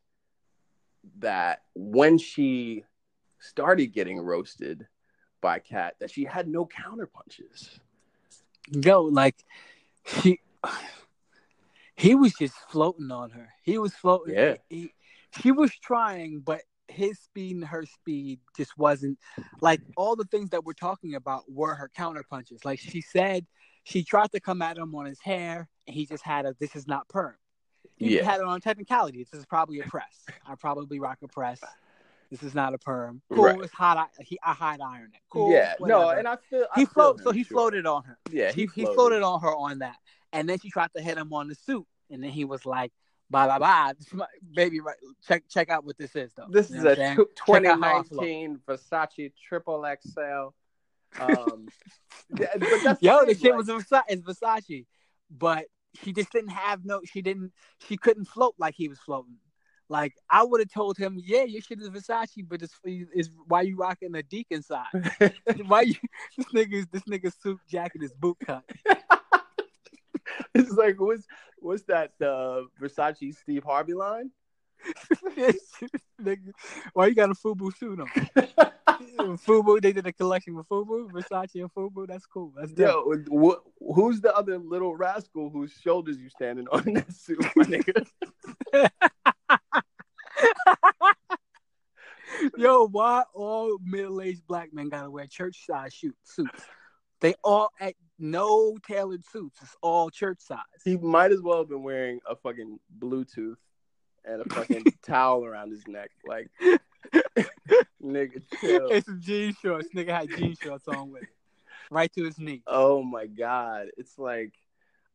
Speaker 2: that when she started getting roasted by Katt, that she had no counter punches.
Speaker 1: Yo, like he he was just floating on her. He was floating.
Speaker 2: Yeah.
Speaker 1: He, she was trying, but his speed and her speed just wasn't like all the things that we're talking about were her counter punches. Like she said, she tried to come at him on his hair, and he just had a "this is not perm." He
Speaker 2: Yeah.
Speaker 1: had it on technicality. This is probably a press. I probably rock a press. This is not a perm. Cool.
Speaker 2: Right.
Speaker 1: It's hot. I, he, I hide iron it. Cool.
Speaker 2: yeah, no, and I feel I
Speaker 1: he
Speaker 2: feel
Speaker 1: float.
Speaker 2: him,
Speaker 1: So he
Speaker 2: sure.
Speaker 1: floated on her
Speaker 2: Yeah,
Speaker 1: he, he floated on her on that, and then she tried to hit him on the suit, and then he was like, "Bye bye bye, baby, right, check check out what this is though."
Speaker 2: This
Speaker 1: You
Speaker 2: is a
Speaker 1: what I'm saying?
Speaker 2: tw-
Speaker 1: Check out how I flow.
Speaker 2: 2019 Versace Triple XL. Um, yeah,
Speaker 1: Yo, the shit
Speaker 2: like,
Speaker 1: was Versace, Versace, but she just didn't have no. She didn't. She couldn't float like he was floating. Like I would have told him, "Yeah, your shit is Versace, but it's is why you rocking a deacon side? why you this nigga's this nigga's suit jacket is boot cut."
Speaker 2: it's like what's what's that uh, Versace Steve Harvey line?
Speaker 1: Why you got a FUBU suit on? Fubu, they did a collection with Fubu, Versace and Fubu. That's cool. That's dope.
Speaker 2: Yo, wh- who's the other little rascal whose shoulders you standing on in that suit, my nigga?
Speaker 1: Yo, why all middle-aged black men gotta wear church size shoot suits? They all at no tailored suits. It's all church size.
Speaker 2: He might as well have been wearing a fucking Bluetooth and a fucking towel around his neck. Like, nigga, chill.
Speaker 1: Some jean shorts. Nigga had jean shorts on with it. Right to his knee.
Speaker 2: Oh my god, it's like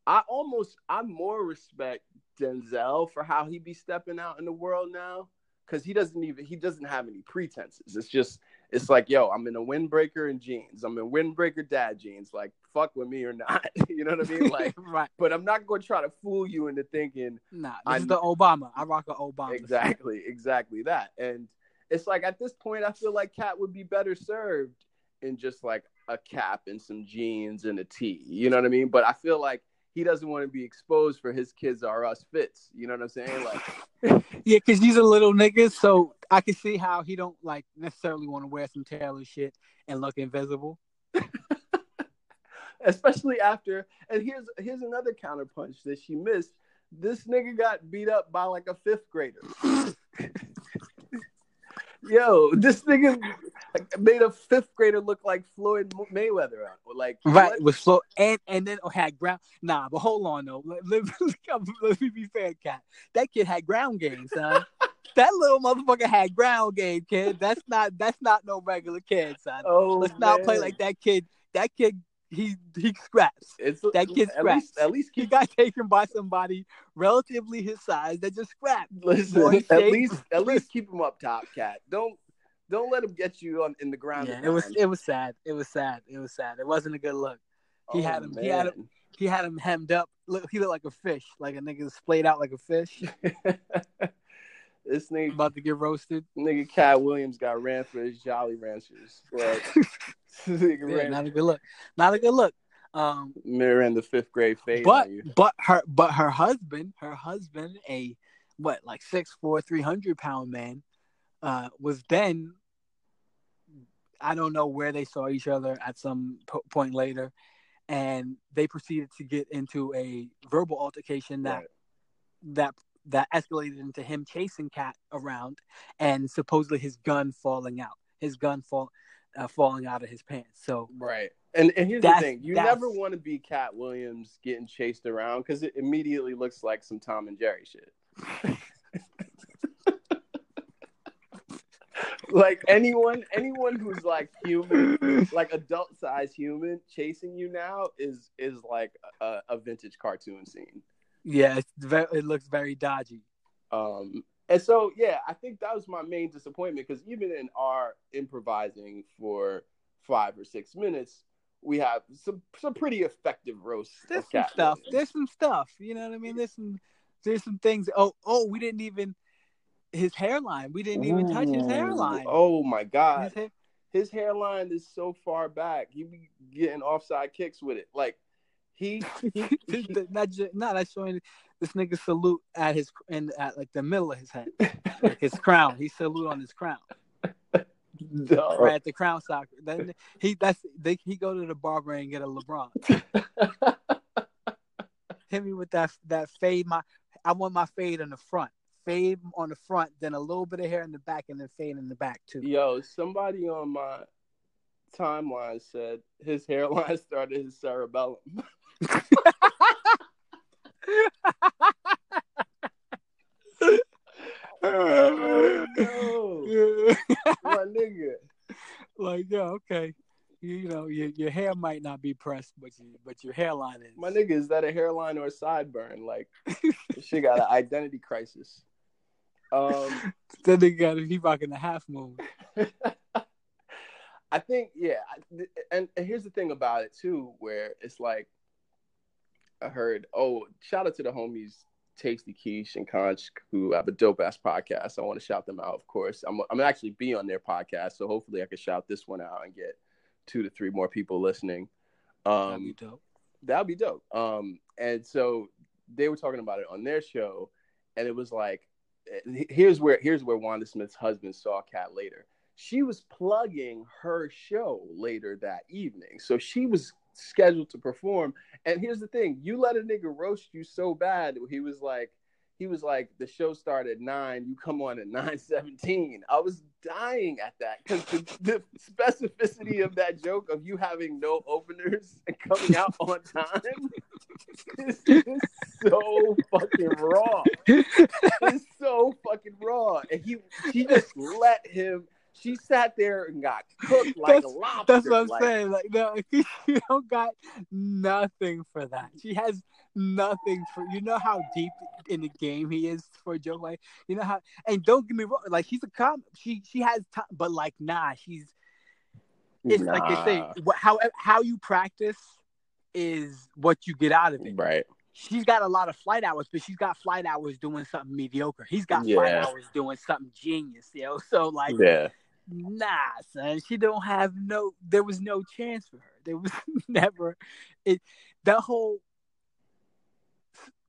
Speaker 2: I almost I more respect Denzel for how he be stepping out in the world now because he doesn't even he doesn't have any pretenses. It's just it's like yo, I'm in a windbreaker and jeans. I'm in windbreaker dad jeans. Like fuck with me or not. you know what I mean? Like,
Speaker 1: right.
Speaker 2: but I'm not going to try to fool you into thinking
Speaker 1: Nah, this
Speaker 2: I'm-
Speaker 1: is the Obama. I rock a Obama.
Speaker 2: exactly, exactly that. And it's like at this point, I feel like Katt would be better served in just like a cap and some jeans and a tee. You know what I mean? But I feel like he doesn't want to be exposed for his kids are us fits. You know what I'm saying? Like,
Speaker 1: Yeah, because he's a little nigga, so I can see how he don't like necessarily want to wear some tailor shit and look invisible.
Speaker 2: Especially after. And here's here's another counterpunch that she missed. This nigga got beat up by like a fifth grader. Yo, this nigga made a fifth grader look like Floyd Mayweather. Like,
Speaker 1: Right,
Speaker 2: what?
Speaker 1: was slow and and then had ground. Nah, but hold on though. Let, let, let me be fair, Katt. That kid had ground game, son. that little motherfucker had ground game, kid. That's not that's not no regular kid, son.
Speaker 2: Oh,
Speaker 1: Let's not play like that kid. That kid, he he scraps.
Speaker 2: It's
Speaker 1: that kid's
Speaker 2: at least at least
Speaker 1: He got taken by somebody relatively his size that just scrapped.
Speaker 2: listen.
Speaker 1: Boy,
Speaker 2: At
Speaker 1: shape.
Speaker 2: least at least keep him up top, Katt. Don't don't let him get you on in the ground.
Speaker 1: Yeah, it was it was sad. It was sad. It was sad. It wasn't a good look. he had oh, him- he had
Speaker 2: man.
Speaker 1: He had him hemmed up. Look, he looked like a fish, like a nigga splayed out like a fish,
Speaker 2: this nigga,
Speaker 1: about to get roasted.
Speaker 2: nigga Katt Williams got ran for his Jolly Ranchers. Like,
Speaker 1: Yeah, not a good look. Not a good look. Um,
Speaker 2: mirroring the fifth grade fade
Speaker 1: but but her but her husband, her husband, a what like six four, three hundred pound man, uh, was then. I don't know where they saw each other at some po- point later, and they proceeded to get into a verbal altercation that
Speaker 2: Right.
Speaker 1: that that escalated into him chasing Katt around and supposedly his gun falling out, his gun fall uh, falling out of his pants. So
Speaker 2: Right. And and here's the thing: you never want to be Katt Williams getting chased around because it immediately looks like some Tom and Jerry shit. like anyone, anyone who's like human, like adult size human, chasing you now is is like a, a vintage cartoon scene.
Speaker 1: Yeah, very, it looks very dodgy.
Speaker 2: Um, and so, yeah, I think that was my main disappointment because even in our improvising for five or six minutes, we have some some pretty effective roasts.
Speaker 1: There's some stuff. There's some stuff. You know what I mean? There's some there's some things. Oh oh, we didn't even his hairline. We didn't even touch his hairline.
Speaker 2: Oh my god,
Speaker 1: His hair-
Speaker 2: his hairline is so far back. He be getting offside kicks with it. Like he, he, he
Speaker 1: not just, not not showing this nigga salute at his in at like the middle of his head, his crown. He salute on his crown.
Speaker 2: no.
Speaker 1: right at the crown soccer. Then he that's they he go to the barber and get a LeBron. Hit me with that that fade. My I want my fade on the front, fade on the front, then a little bit of hair in the back, and then fade in the back too.
Speaker 2: Yo, somebody on my timeline said his hairline started his cerebellum. Oh, no. My nigga.
Speaker 1: like yeah, okay. You, you know your your hair might not be pressed, but you, but your hairline is.
Speaker 2: My nigga, is that a hairline or a sideburn? Like, she got an identity crisis. Um,
Speaker 1: Then they got he rocking the half moon.
Speaker 2: I think, yeah, I- and, and here's the thing about it too, where it's like, I heard, oh, shout out to the homies Tasty Quiche and Conch who have a dope ass podcast. I want to shout them out, of course. I'm I'm actually be on their podcast, so hopefully I can shout this one out and get two to three more people listening.
Speaker 1: That'd
Speaker 2: Um,
Speaker 1: be dope.
Speaker 2: that'd be dope. Um, and so they were talking about it on their show, and it was like, eh, here's where here's where Wanda Smith's husband saw Katt later. She was plugging her show later that evening, so she was scheduled to perform. And here's the thing: you let a nigga roast you so bad. He was like, he was like, the show started at nine. You come on at nine seventeen. I was dying at that because the, the, specificity of that joke of you having no openers and coming out on time is, is so fucking raw. It's so fucking raw, and he she just let him. She sat there and got cooked like
Speaker 1: that's,
Speaker 2: a lobster.
Speaker 1: That's what I'm
Speaker 2: like,
Speaker 1: saying. Like, no, she don't got nothing for that. She has nothing for you know how deep in the game he is for Joe joke like you know how and don't get me wrong like she's a com she she has time but like nah she's it's nah. like they say how how you practice is what you get out of it
Speaker 2: right
Speaker 1: she's got a lot of flight hours but she's got flight hours doing something mediocre he's got yeah. flight hours doing something genius you know so like
Speaker 2: yeah
Speaker 1: nah son. She don't have no there was no chance for her. There was never it that whole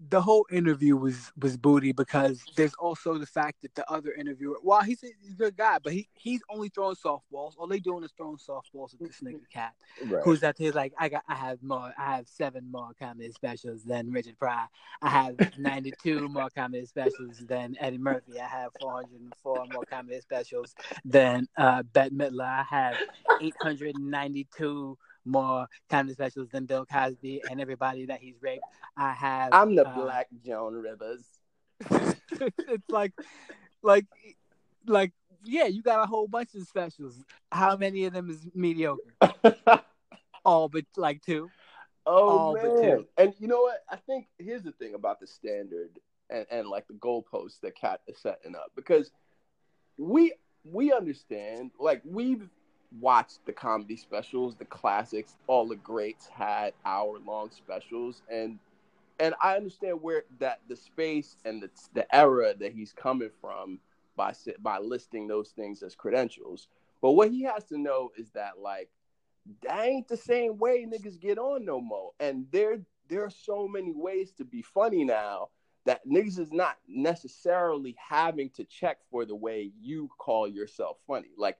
Speaker 1: the whole interview was was booty because there's also the fact that the other interviewer, well, he's a, he's a good guy, but he he's only throwing softballs. All they doing is throwing softballs at this nigga Katt, right. who's out there like I got I have more I have seven more comedy specials than Richard Pryor. I have 92 more comedy specials than Eddie Murphy. I have 404 more comedy specials than uh, Bette Midler. I have 892 more comedy specials than Bill Cosby and everybody that he's raped. I have.
Speaker 2: I'm the uh, Black Joan Rivers.
Speaker 1: it's like, like, like, yeah, you got a whole bunch of specials. How many of them is mediocre? All but like two.
Speaker 2: Oh All man! And you know what? I think here's the thing about the standard and, and like the goalposts that Katt is setting up because we we understand like we've watched the comedy specials, the classics, all the greats had hour long specials, and and I understand where that the space and the the era that he's coming from by by listing those things as credentials. But what he has to know is that like that ain't the same way niggas get on no more, and there there are so many ways to be funny now that niggas is not necessarily having to check for the way you call yourself funny. Like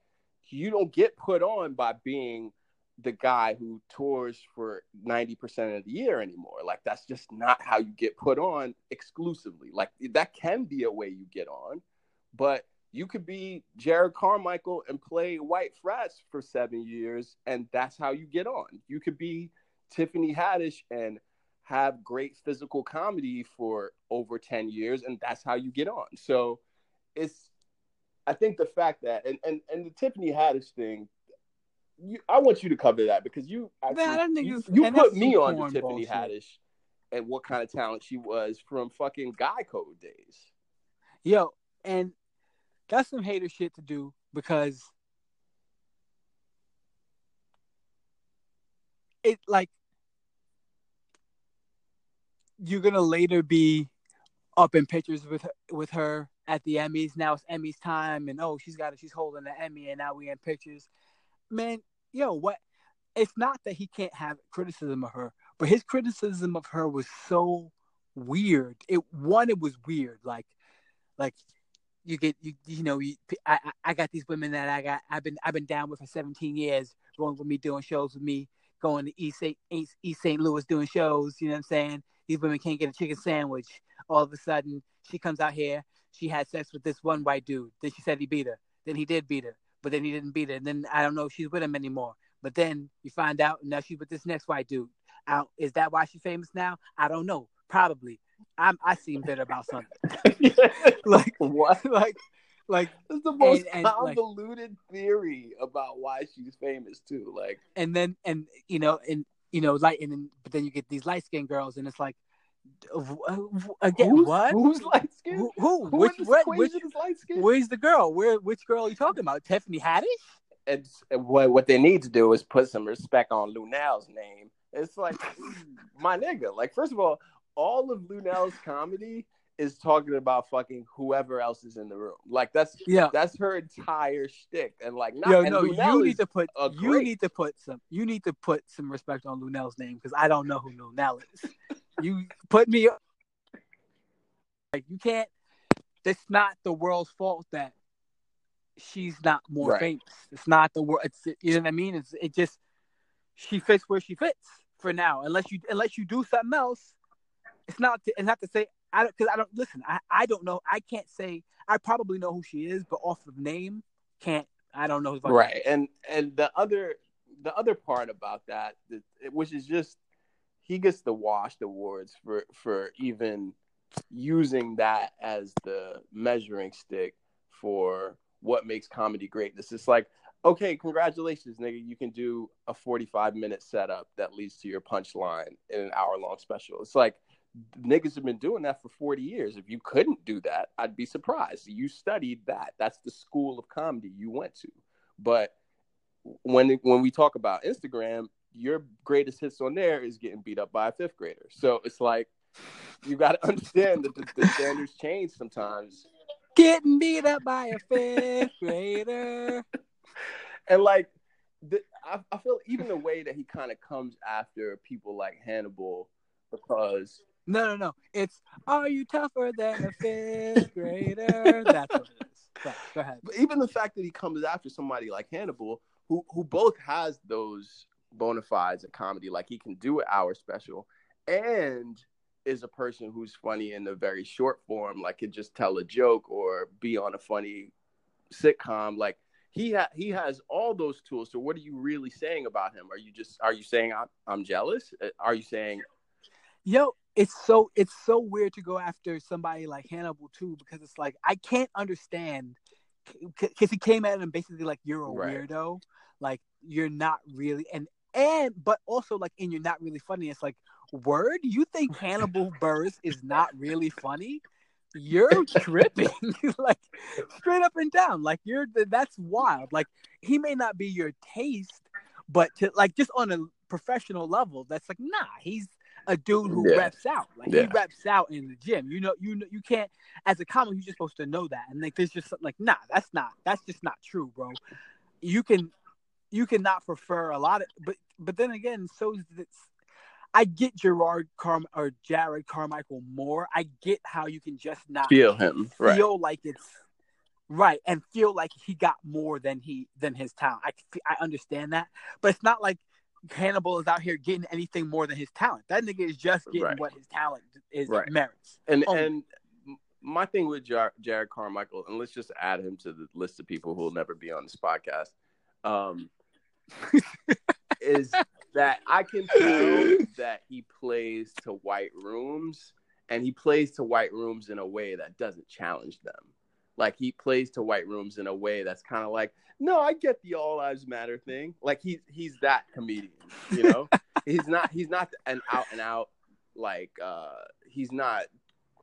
Speaker 2: you don't get put on by being the guy who tours for 90% of the year anymore. Like that's just not how you get put on exclusively. Like that can be a way you get on, but you could be Jerrod Carmichael and play white frats for seven years, and that's how you get on. You could be Tiffany Haddish and have great physical comedy for over 10 years, and that's how you get on. So it's I think the fact that and and, and the Tiffany Haddish thing, you, I want you to cover that because you actually, Man, you, you put me on to Tiffany bullshit. Haddish and what kind of talent she was from fucking Guy Code days.
Speaker 1: Yo, and that's some hater shit to do because it like you're gonna later be up in pictures with her, with her at the Emmys. Now it's Emmys time, and oh, she's got it. She's holding the Emmy, and now we in pictures. Man, yo, what? It's not that he can't have criticism of her, but his criticism of her was so weird. It one, it was weird. Like, like you get you you know you, I I got these women that I got I've been I've been down with for 17 years, going with me, doing shows with me, going to East St. East, East St. Louis doing shows. You know what I'm saying? These women can't get a chicken sandwich. All of a sudden, she comes out here she had sex with this one white dude. Then she said he beat her. Then he did beat her, but then he didn't beat her. And then I don't know if she's with him anymore. But then you find out now she's with this next white dude. Out is that why she's famous now? I don't know. Probably. I'm I seem bitter about something. like what? Like like
Speaker 2: it's the most and, and convoluted like, theory about why she's famous too. Like
Speaker 1: and then and you know and you know light and then but then you get these light skinned girls and it's like Uh, again,
Speaker 2: who's,
Speaker 1: what?
Speaker 2: Who's light skinned?
Speaker 1: Who? who? who which? What, which? Is light skinned? Where's the girl? Where? Which girl are you talking about? Tiffany Haddish?
Speaker 2: It's what what they need to do is put some respect on Luenell's name. It's like my nigga. Like first of all, all of Luenell's comedy is talking about fucking whoever else is in the room. Like that's yeah, that's her entire shtick. And like, not,
Speaker 1: yo, no, you need to put you great... need to put some you need to put some respect on Luenell's name because I don't know who Luenell is. You put me like you can't. It's not the world's fault that she's not more right. famous. It's not the world. It's you know what I mean. It's it just she fits where she fits for now. Unless you unless you do something else, it's not. To, it's not to say I don't because I don't listen. I I don't know. I can't say. I probably know who she is, but off of name, can't. I don't know.
Speaker 2: Right, and and the other the other part about that, which is just he gets the washed awards for for even using that as the measuring stick for what makes comedy greatness. It's like, okay, congratulations, nigga, you can do a 45 minute setup that leads to your punchline in an hour long special. It's like niggas have been doing that for 40 years. If you couldn't do that, I'd be surprised. You studied that. That's the school of comedy you went to. But when when we talk about Instagram, your greatest hits on there is getting beat up by a fifth grader. So it's like you got to understand that the, the standards change sometimes.
Speaker 1: Getting beat up by a fifth grader,
Speaker 2: and like the, I, I feel even the way that he kind of comes after people like Hannibal because
Speaker 1: no, no, no. It's are you tougher than a fifth grader? That's what it is. go ahead.
Speaker 2: But even the fact that he comes after somebody like Hannibal, who who both has those bona fides of comedy, like he can do an hour special, and is a person who's funny in a very short form, like could just tell a joke or be on a funny sitcom. Like he ha- he has all those tools. So what are you really saying about him? Are you just are you saying I'm, I'm jealous? Uh, are you saying
Speaker 1: yo it's so it's so weird to go after somebody like Hannibal too because it's like I can't understand because he came at him basically like you're a right. weirdo, like you're not really and and but also like and you're not really funny. It's like word you think Hannibal Buress is not really funny? You're tripping, like straight up and down. Like you're that's wild. Like he may not be your taste, but to like just on a professional level, that's like nah. He's a dude who yeah. reps out. Like yeah. he reps out in the gym. You know, you know, you can't as a comic, you're just supposed to know that. And like there's just like, nah, that's not that's just not true, bro. You can you cannot prefer a lot of but but then again, so I get Gerard Carm or Jerrod Carmichael more. I get how you can just not
Speaker 2: feel him,
Speaker 1: feel
Speaker 2: right.
Speaker 1: like it's right, and feel like he got more than he than his talent. I I understand that, but it's not like Hannibal is out here getting anything more than his talent. That nigga is just getting right. what his talent is right. merits.
Speaker 2: And oh. and my thing with Jar- Jerrod Carmichael, and let's just add him to the list of people who will never be on this podcast, um, is that I can tell that he plays to white rooms, and he plays to white rooms in a way that doesn't challenge them. Like he plays to white rooms in a way that's kind of like, no, I get the all lives matter thing. Like he's he's that comedian, you know. he's not he's not an out and out like uh he's not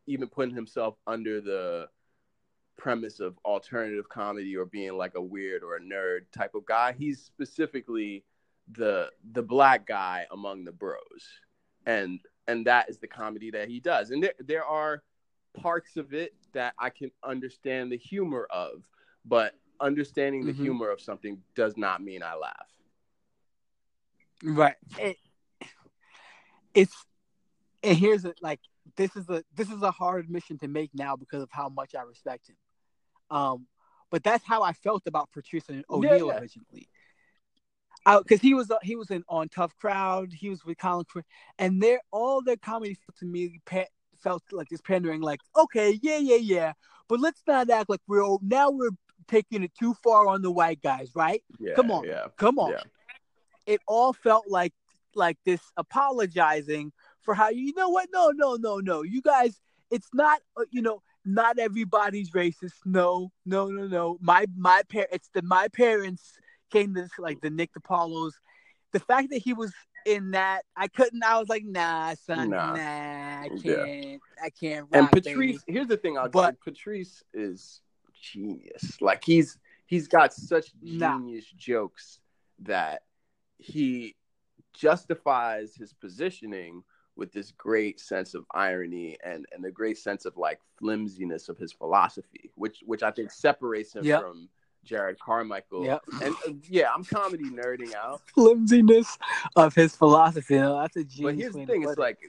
Speaker 2: even putting himself under the premise of alternative comedy or being like a weird or a nerd type of guy. He's specifically the the black guy among the bros. And and that is the comedy that he does. And there there are parts of it that I can understand the humor of, but understanding the mm-hmm. humor of something does not mean I laugh.
Speaker 1: Right. It, it's and here's it like this is a this is a hard mission to make now because of how much I respect him. Um, but that's how I felt about Patrice O'Neal yeah, yeah. originally. Because he was uh, he was in on Tough Crowd, he was with Colin, and they're all their comedy to me felt like this pandering, like, okay, yeah, yeah, yeah, but let's not act like we're now we're taking it too far on the white guys, right?
Speaker 2: Yeah,
Speaker 1: come on,
Speaker 2: yeah,
Speaker 1: come on. It all felt like like this apologizing for how you know what? No, no, no, no. You guys, it's not uh, you know not everybody's racist. No, no, no, no. My my par- it's the my parents came to this, like the Nick DiPaolo's. The fact that he was in that. I couldn't. I was like, nah, son, nah, nah I can't. Yeah. I can't.
Speaker 2: and Patrice, baby. here's the thing. I'll but Patrice is genius. Like he's he's got such genius nah. jokes that he justifies his positioning with this great sense of irony and and a great sense of like flimsiness of his philosophy, which which I think separates him yep. from Jerrod Carmichael.
Speaker 1: Yep.
Speaker 2: And uh, yeah, I'm comedy nerding out.
Speaker 1: Flimsiness of his philosophy. That's a genius.
Speaker 2: But here's the thing: it's like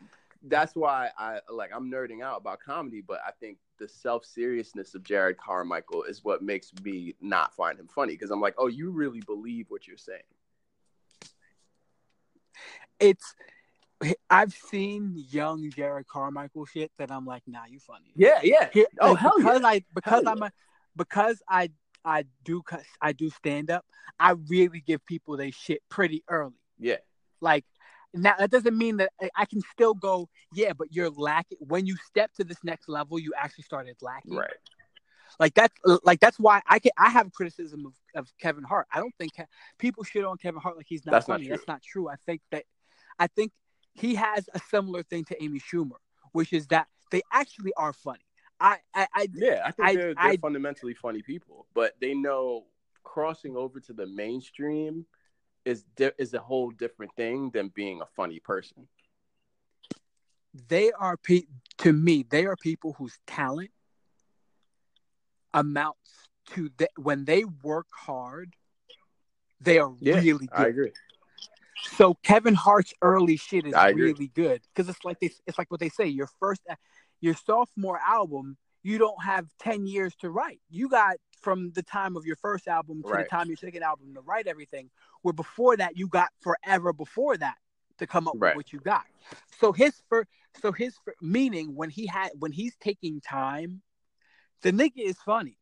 Speaker 2: that's why I like I'm nerding out about comedy, but I think the self seriousness of Jerrod Carmichael is what makes me not find him funny because I'm like, oh, you really believe what you're saying.
Speaker 1: It's I've seen young Jerrod Carmichael shit that I'm like, nah, you funny.
Speaker 2: Yeah, yeah.
Speaker 1: Here, oh, like, hell because yeah. I because hell I'm a because I I do I do stand up, I really give people their shit pretty early.
Speaker 2: Yeah.
Speaker 1: Like now that doesn't mean that I- can still go, yeah, but you're lacking when you step to this next level, you actually started lacking.
Speaker 2: Right.
Speaker 1: Like that's like that's why I can I have criticism of, of Kevin Hart. I don't think people shit on Kevin Hart like he's not
Speaker 2: That's
Speaker 1: funny.
Speaker 2: true.
Speaker 1: that's not true. I think that I think he has a similar thing to Amy Schumer, which is that they actually are funny. I I, I
Speaker 2: Yeah, I think
Speaker 1: I-
Speaker 2: they're, they're fundamentally funny people, but they know crossing over to the mainstream is di- is a whole different thing than being a funny person.
Speaker 1: they are pe- to me they are people whose talent amounts to the, when they work hard they are
Speaker 2: Yeah,
Speaker 1: really good.
Speaker 2: I agree.
Speaker 1: So kevin hart's early shit is
Speaker 2: I agree.
Speaker 1: really good because it's like they, it's like what they say your first uh, your sophomore album you don't have 10 years to write you got from the time of your first album to
Speaker 2: Right.
Speaker 1: the time of your second album to write everything where before that you got forever before that to come up
Speaker 2: Right.
Speaker 1: with what you got so his first so his fir- meaning when he had when he's taking time the nigga is funny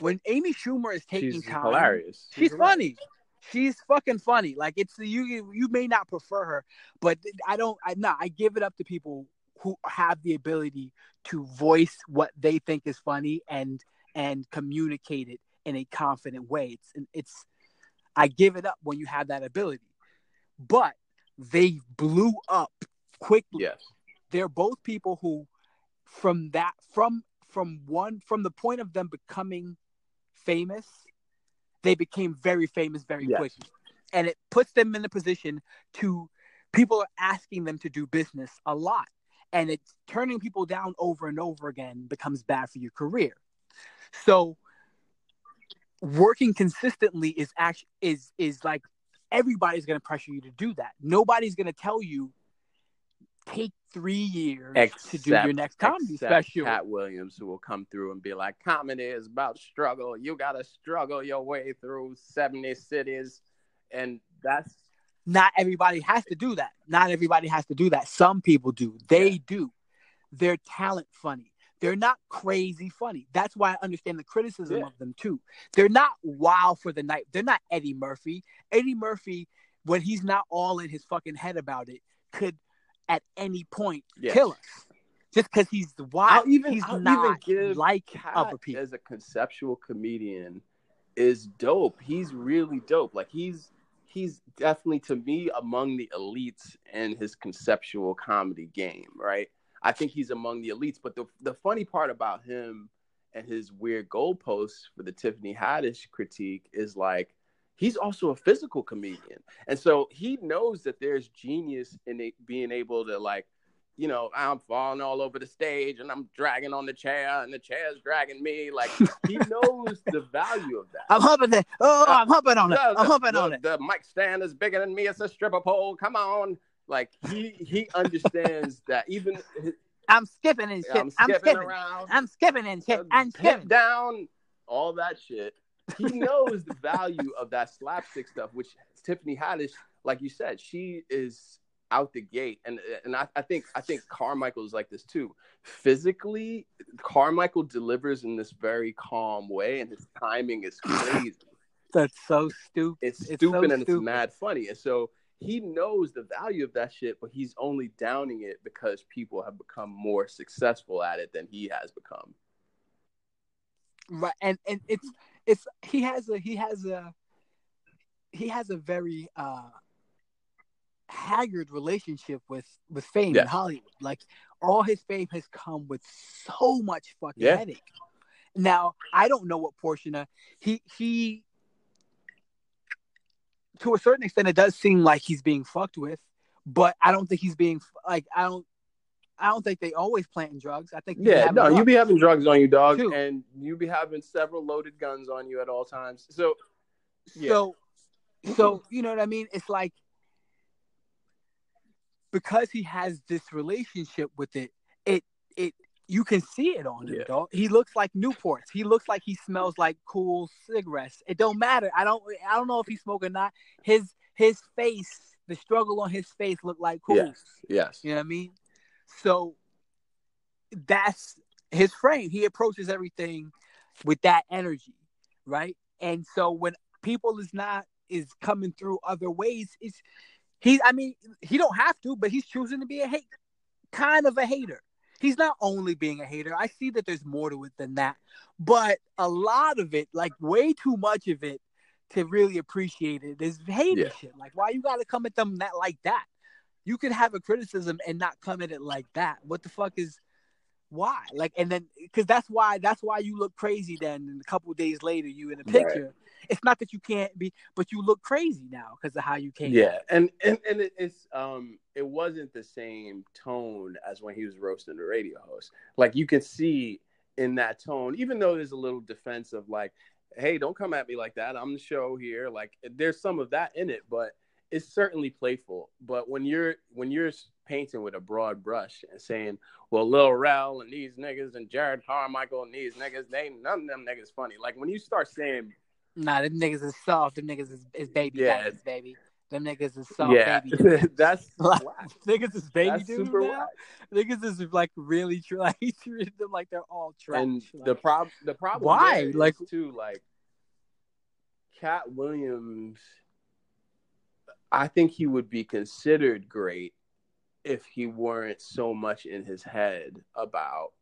Speaker 1: when amy schumer is taking
Speaker 2: She's
Speaker 1: time
Speaker 2: hilarious.
Speaker 1: she's
Speaker 2: hilarious.
Speaker 1: funny she's fucking funny. Like it's you you may not prefer her but i don't i no i give it up to people who have the ability to voice what they think is funny and and communicate it in a confident way. It's it's i give it up when you have that ability. But they blew up quickly.
Speaker 2: Yes.
Speaker 1: they're both people who from that from from one from the point of them becoming famous they became very famous very
Speaker 2: Yes.
Speaker 1: quickly. And it puts them in a position to people are asking them to do business a lot. And it's turning people down over and over again becomes bad for your career. So working consistently is actually is is like everybody's going to pressure you to do that. Nobody's going to tell you take three years to do your next comedy special
Speaker 2: Katt Williams, who will come through and be like, "Comedy is about struggle. You gotta struggle your way through seventy cities," and that's
Speaker 1: not everybody has to do that. Not everybody has to do that. Some people do. They
Speaker 2: Yeah.
Speaker 1: do. They're talent funny. They're not crazy funny. That's why I understand the criticism
Speaker 2: Yeah.
Speaker 1: of them too. They're not wow for the night. They're not Eddie Murphy. Eddie Murphy, when he's not all in his fucking head about it, could at any point
Speaker 2: Yes.
Speaker 1: kill us. Just because he's wild.
Speaker 2: I'll even
Speaker 1: he's
Speaker 2: I'll even
Speaker 1: not
Speaker 2: give
Speaker 1: like other people.
Speaker 2: as a conceptual comedian is dope. He's really dope. Like he's he's definitely to me among the elites in his conceptual comedy game, right? I think he's among the elites. But the the funny part about him and his weird goalposts for the Tiffany Haddish critique is like he's also a physical comedian, and so he knows that there's genius in it being able to like you know, I'm falling all over the stage and I'm dragging on the chair and the chair's dragging me. Like he knows the value of that.
Speaker 1: I'm humping it. Oh, I'm humping on it.
Speaker 2: The-
Speaker 1: I'm humping
Speaker 2: the,
Speaker 1: on it.
Speaker 2: The mic stand is bigger than me. It's a stripper pole. Come on. Like he he understands that even his,
Speaker 1: I'm skipping and shit.
Speaker 2: I'm
Speaker 1: I'm
Speaker 2: skipping
Speaker 1: skipping.
Speaker 2: around,
Speaker 1: I'm skipping and shit.
Speaker 2: uh,
Speaker 1: I'm skipping.
Speaker 2: down, all that shit. He knows the value of that slapstick stuff, which Tiffany Haddish, like you said, she is out the gate, and and I, I think I think Carmichael is like this too. Physically, Carmichael delivers in this very calm way, and his timing is crazy.
Speaker 1: That's so stupid.
Speaker 2: It's
Speaker 1: It's
Speaker 2: stupid
Speaker 1: so
Speaker 2: and
Speaker 1: stupid.
Speaker 2: it's mad funny, and so he knows the value of that shit, but he's only downing it because people have become more successful at it than he has become.
Speaker 1: right and and it's it's he has a he has a he has a very uh haggard relationship with with fame in hollywood. Like all his fame has come with so much fucking
Speaker 2: Yeah.
Speaker 1: headache. Now i don't know what portion of he he to a certain extent it does seem like he's being fucked with but i don't think he's being like i don't i don't think they always planting drugs i think
Speaker 2: Yeah, no,
Speaker 1: drugs.
Speaker 2: you be having drugs on you, dog,
Speaker 1: Too.
Speaker 2: and you be having several loaded guns on you at all times. So, yeah.
Speaker 1: So, so you know what I mean? It's like because he has this relationship with it, it it you can see it on him,
Speaker 2: Yeah.
Speaker 1: dog. He looks like Newports. He looks like he smells like cool cigarettes. It don't matter. I don't I don't know if he's smoking or not. His his face, the struggle on his face looked like cool.
Speaker 2: yes, yes,
Speaker 1: You know what I mean? So that's his frame. He approaches everything with that energy. right? And so when people is not is coming through other ways, it's he. I mean, he don't have to, but he's choosing to be a hate kind of a hater. He's not only being a hater. I see that there's more to it than that, but a lot of it, like way too much of it, to really appreciate it is hater
Speaker 2: Yeah.
Speaker 1: shit. Like, why you gotta come at them that like that? You could have a criticism and not come at it like that. What the fuck is? Why? Like, and then because that's why that's why you look crazy. Then and a couple days later, you in a
Speaker 2: Right.
Speaker 1: picture. It's not that you can't be, but you look crazy now because of how you came.
Speaker 2: Yeah, and and and it, it's um it wasn't the same tone as when he was roasting the radio host. Like you could see in that tone, even though there's a little defense of like, hey, don't come at me like that. I'm the show here. Like there's some of that in it, but it's certainly playful. But when you're when you're painting with a broad brush and saying, well, Lil Rel and these niggas and Jerrod Carmichael and these niggas, they none of them niggas funny. Like when you start saying
Speaker 1: Nah, them niggas is soft. Them niggas is, is baby
Speaker 2: Yeah.
Speaker 1: backs, baby. Them niggas is soft
Speaker 2: yeah,
Speaker 1: baby.
Speaker 2: that's
Speaker 1: Like, niggas is baby
Speaker 2: That's
Speaker 1: dude
Speaker 2: super
Speaker 1: now.
Speaker 2: whack.
Speaker 1: Niggas is like really tr- like he treated them like they're all trash.
Speaker 2: and
Speaker 1: like,
Speaker 2: the problem the problem
Speaker 1: Why? Like-
Speaker 2: too like Katt Williams I think he would be considered great if he weren't so much in his head about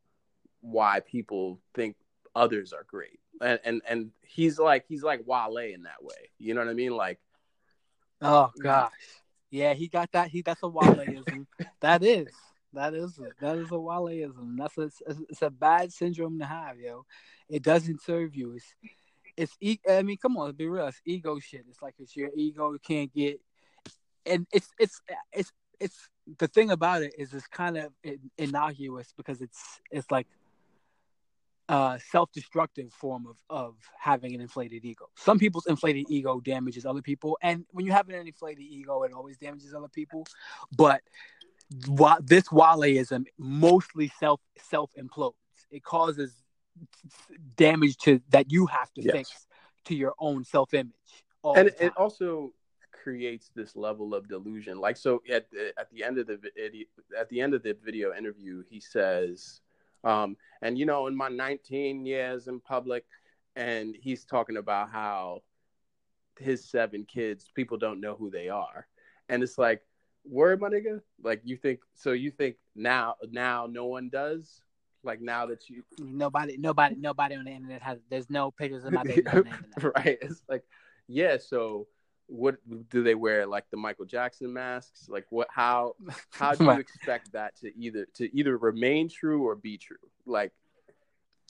Speaker 2: why people think others are great. And and, and he's like he's like Wale in that way. You know what I mean? Like
Speaker 1: oh mm. gosh, yeah, he got that. He that's a Waleism. that is. That is it. That is a Waleism. That's a, it's, a bad syndrome to have, yo. It doesn't serve you. It's it's. E- I mean, come on, be real. It's ego shit. It's like it's your ego. You can't get, and it's it's it's it's the thing about it is it's kind of innocuous because it's it's like a self-destructive form of of having an inflated ego. Some people's inflated ego damages other people, and when you have an inflated ego, it always damages other people. But this Waleism mostly self self implodes. It causes damage to that you have to
Speaker 2: Yes.
Speaker 1: fix to your own self image.
Speaker 2: and it also creates this level of delusion like so at the at the end of the video at the end of the video interview he says um and you know in my 19 years in public and he's talking about how his seven kids people don't know who they are and it's like word my nigga like you think so you think now now no one does like now that you
Speaker 1: nobody, nobody, nobody on the internet has. There's no pictures of my baby on the internet.
Speaker 2: right it's like yeah so what do they wear like the michael jackson masks? Like what how how do you expect that to either to either remain true or be true? Like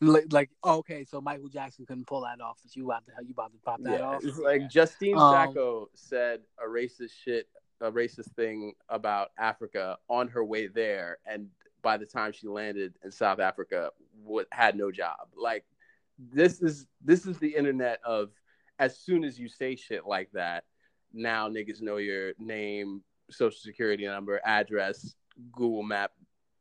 Speaker 1: Like, like, okay, so Michael Jackson couldn't pull that off, but you about to you about to pop that
Speaker 2: yeah
Speaker 1: off.
Speaker 2: it's like justine
Speaker 1: Um,
Speaker 2: sacco said a racist shit a racist thing about africa on her way there and by the time she landed in south africa what had no job. Like this is this is the internet of as soon as you say shit like that now niggas know your name social security number address google map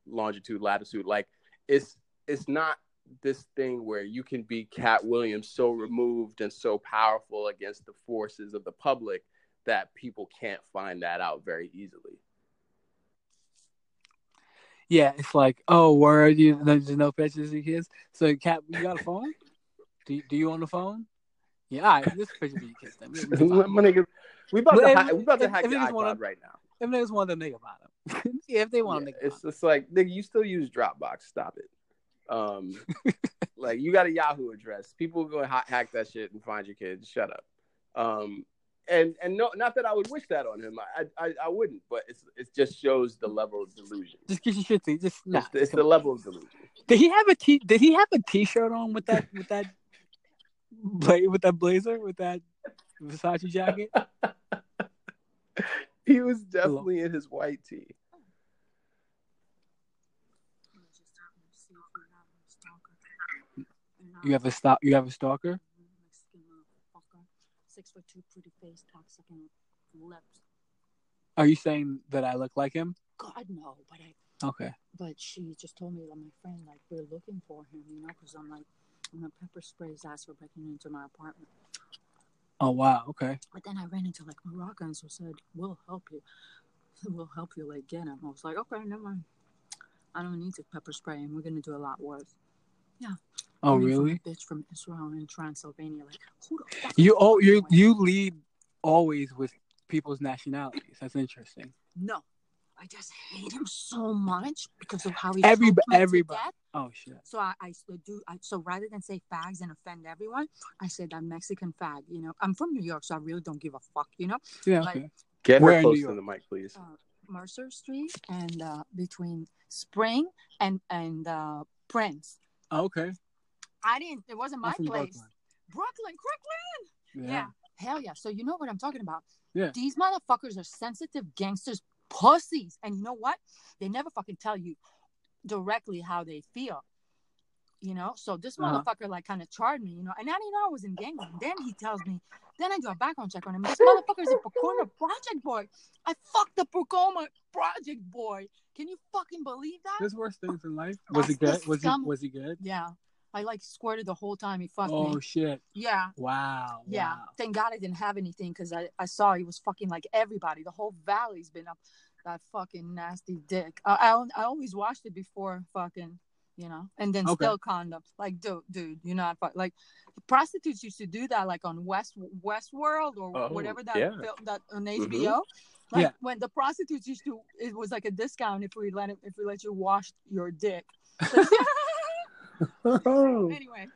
Speaker 2: longitude latitude like it's it's not this thing where you can be Katt Williams so removed and so powerful against the forces of the public that people can't find that out very easily.
Speaker 1: Yeah, it's like, oh, word, you there's no pictures of kids. So, Cap, you got a phone? Do do you own a phone? Yeah, all right. This picture of your kids. Then. We, we.
Speaker 2: My nigga, we about
Speaker 1: But
Speaker 2: to
Speaker 1: if-
Speaker 2: hack, we about to hack
Speaker 1: if
Speaker 2: your
Speaker 1: niggas
Speaker 2: iPod
Speaker 1: wanna-
Speaker 2: right now.
Speaker 1: If niggas want to nigga about them, yeah, if they want to
Speaker 2: Yeah,
Speaker 1: nigga
Speaker 2: it's
Speaker 1: about
Speaker 2: just like nigga, you still use Dropbox. Stop it. Um, like you got a Yahoo address. People go ha- hack that shit and find your kids. Shut up. Um, and and no, not that I would wish that on him. I I, I wouldn't, but it's it just shows the level of delusion.
Speaker 1: just get your shit to just nah.
Speaker 2: it's, it's the level of delusion.
Speaker 1: Did he have a t? Did he have a t-shirt on with that with that bla- with that blazer with that Versace jacket?
Speaker 2: He was definitely in his white tee.
Speaker 1: You have a stop. You have a stalker.
Speaker 3: Six foot two, pretty face, toxic and lips.
Speaker 1: Are you saying that I look like him?
Speaker 3: God no, but I.
Speaker 1: Okay.
Speaker 3: But she just told me that my friend, like, we're looking for him, you know, because I'm like, I'm gonna pepper spray his ass for breaking into my apartment.
Speaker 1: Oh wow. Okay.
Speaker 3: But then I ran into like Moroccans who said, "We'll help you. We'll help you like get him." I was like, "Okay, never mind. I don't need to pepper spray him. We're gonna do a lot worse." Yeah.
Speaker 1: Oh,
Speaker 3: from a
Speaker 1: really?
Speaker 3: bitch from Israel in Transylvania. Like, who the fuck?
Speaker 1: You oh you you lead always with people's nationalities. That's interesting.
Speaker 3: No, I just hate him so much because of how he
Speaker 1: Every-
Speaker 3: choked to
Speaker 1: everybody-
Speaker 3: death.
Speaker 1: Oh shit.
Speaker 3: So I, I so do I, so rather than say fags and offend everyone, I said that Mexican fag. You know, I'm from New York, so I really don't give a fuck. You know,
Speaker 1: Yeah.
Speaker 3: Like-
Speaker 1: Okay.
Speaker 2: Get
Speaker 1: Where
Speaker 2: her
Speaker 1: in
Speaker 2: close to the mic, please.
Speaker 3: uh, Mercer Street and uh, between Spring and and uh, Prince.
Speaker 1: Oh, okay.
Speaker 3: I didn't. It wasn't my
Speaker 1: I'm
Speaker 3: place.
Speaker 1: Brooklyn.
Speaker 3: Brooklyn, Crooklyn.
Speaker 1: Yeah.
Speaker 3: Yeah. Hell yeah. So you know what I'm talking about.
Speaker 1: Yeah.
Speaker 3: These motherfuckers are sensitive gangsters, pussies. And you know what? They never fucking tell you directly how they feel. You know? So this
Speaker 1: Uh-huh.
Speaker 3: motherfucker like kind of charged me, you know, and I didn't know I was in gang. Then he tells me, then I do a background check on him. This motherfucker's a Pacoima project boy. I fucked the Pacoima project boy. Can you fucking believe that?
Speaker 1: There's worse things in life. Was it
Speaker 3: That's
Speaker 1: good? Was he was he good?
Speaker 3: Yeah. I like squirted the whole time he fucked
Speaker 1: Oh
Speaker 3: me.
Speaker 1: shit.
Speaker 3: Yeah.
Speaker 1: Wow.
Speaker 3: Yeah,
Speaker 1: Wow.
Speaker 3: thank God I didn't have anything because I, I saw he was fucking like everybody. The whole valley's been up that fucking nasty dick. I I, I always watched it before fucking, you know, and then
Speaker 1: Okay.
Speaker 3: still condom. Like, dude, dude, you're not fuck. Like, prostitutes used to do that, like on West Westworld or
Speaker 2: Oh,
Speaker 3: whatever that
Speaker 2: yeah.
Speaker 3: film that on.
Speaker 2: Mm-hmm.
Speaker 3: HBO. Like
Speaker 1: Yeah.
Speaker 3: when the prostitutes used to, it was like a discount if we let it, if we let you wash your dick. anyway,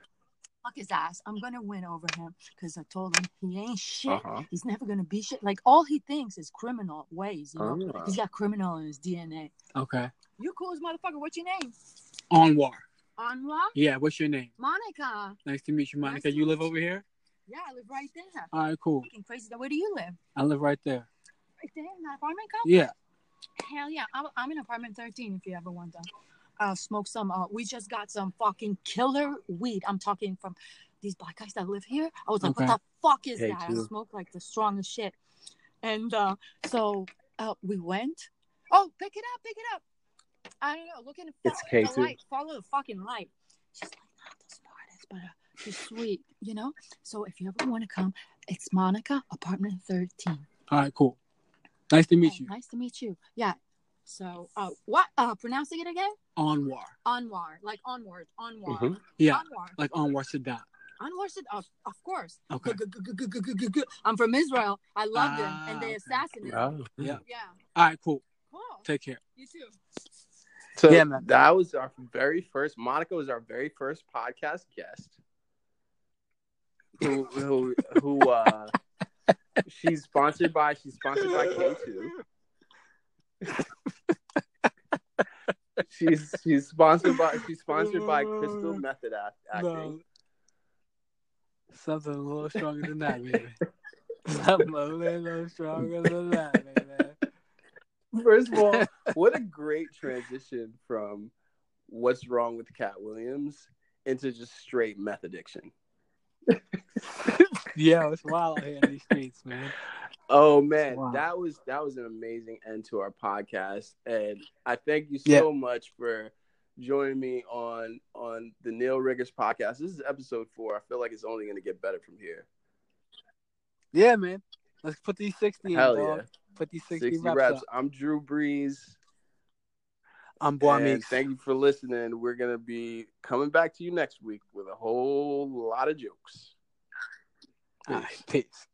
Speaker 3: fuck his ass. I'm gonna win over him because I told him he ain't shit.
Speaker 2: Uh-huh.
Speaker 3: He's never gonna be shit. Like all he thinks is criminal ways. You know,
Speaker 2: Oh.
Speaker 3: he's got criminal in his DNA.
Speaker 1: Okay.
Speaker 3: You cool as motherfucker. What's your name?
Speaker 1: Anwar.
Speaker 3: Anwar.
Speaker 1: Yeah. What's your name?
Speaker 3: Monica.
Speaker 1: Nice to meet you, Monica.
Speaker 3: to
Speaker 1: You live
Speaker 3: meet
Speaker 1: over here?
Speaker 3: Yeah, I live right there.
Speaker 1: All right. Cool.
Speaker 3: Fucking crazy. Where do you live?
Speaker 1: I live right there.
Speaker 3: Right there in that apartment complex?
Speaker 1: Yeah.
Speaker 3: Hell yeah. I'm, I'm in apartment 13 if you ever want to uh, smoke some. Uh, we just got some fucking killer weed. I'm talking from these black guys that live here. I was like,
Speaker 1: Okay.
Speaker 3: what the fuck is
Speaker 2: Hey,
Speaker 3: that? I smoke like the strongest shit. And uh, so uh, we went. Oh, pick it up, pick it up. I don't know. Look at
Speaker 2: It's
Speaker 3: follow the
Speaker 2: K2.
Speaker 3: light. Follow the fucking light. She's like not the smartest, but uh, she's sweet, you know. So if you ever want to come, it's Monica, apartment 13.
Speaker 1: All right. Cool. Nice to meet you.
Speaker 3: Nice to meet you. Yeah. So, uh, what? Uh, pronouncing it again?
Speaker 1: Anwar.
Speaker 3: Onward, like onward, onward,
Speaker 2: Mhm.
Speaker 1: Yeah.
Speaker 3: onward,
Speaker 1: Like Anwar Sadat.
Speaker 3: onward. Said, of, of course.
Speaker 1: Okay.
Speaker 3: I'm from Israel. I love them,
Speaker 1: Ah,
Speaker 3: and they
Speaker 1: okay.
Speaker 3: assassinated.
Speaker 2: Oh.
Speaker 1: Yeah.
Speaker 3: Yeah.
Speaker 1: All right. Cool.
Speaker 3: Cool.
Speaker 1: Take care.
Speaker 3: You too.
Speaker 2: So
Speaker 1: Yeah, man.
Speaker 2: that was our very first. Monica was our very first podcast guest. Who who who? uh She's sponsored by. She's sponsored by K two. she's she's sponsored by. She's sponsored by Crystal uh, Method Act, Acting.
Speaker 1: No. Something a little stronger than that, baby. Something a little stronger than that, baby.
Speaker 2: First of all, what a great transition from what's wrong with Katt Williams into just straight meth addiction.
Speaker 1: Yeah, it's wild out here in these streets, man.
Speaker 2: Oh man,
Speaker 1: Wow.
Speaker 2: that was that was an amazing end to our podcast, and I thank you
Speaker 1: Yeah.
Speaker 2: so much for joining me on on the Neil Riggers podcast. This is episode four. I feel like it's only going to get better from here.
Speaker 1: Yeah, man. Let's put these 60 in,
Speaker 2: Hell
Speaker 1: dog.
Speaker 2: yeah,
Speaker 1: Put these 60,
Speaker 2: sixty
Speaker 1: reps,
Speaker 2: reps.
Speaker 1: up.
Speaker 2: I'm Drew Breeze.
Speaker 1: I'm Boy
Speaker 2: thank you for listening. We're gonna be coming back to you next week with a whole lot of jokes.
Speaker 1: Right, peace.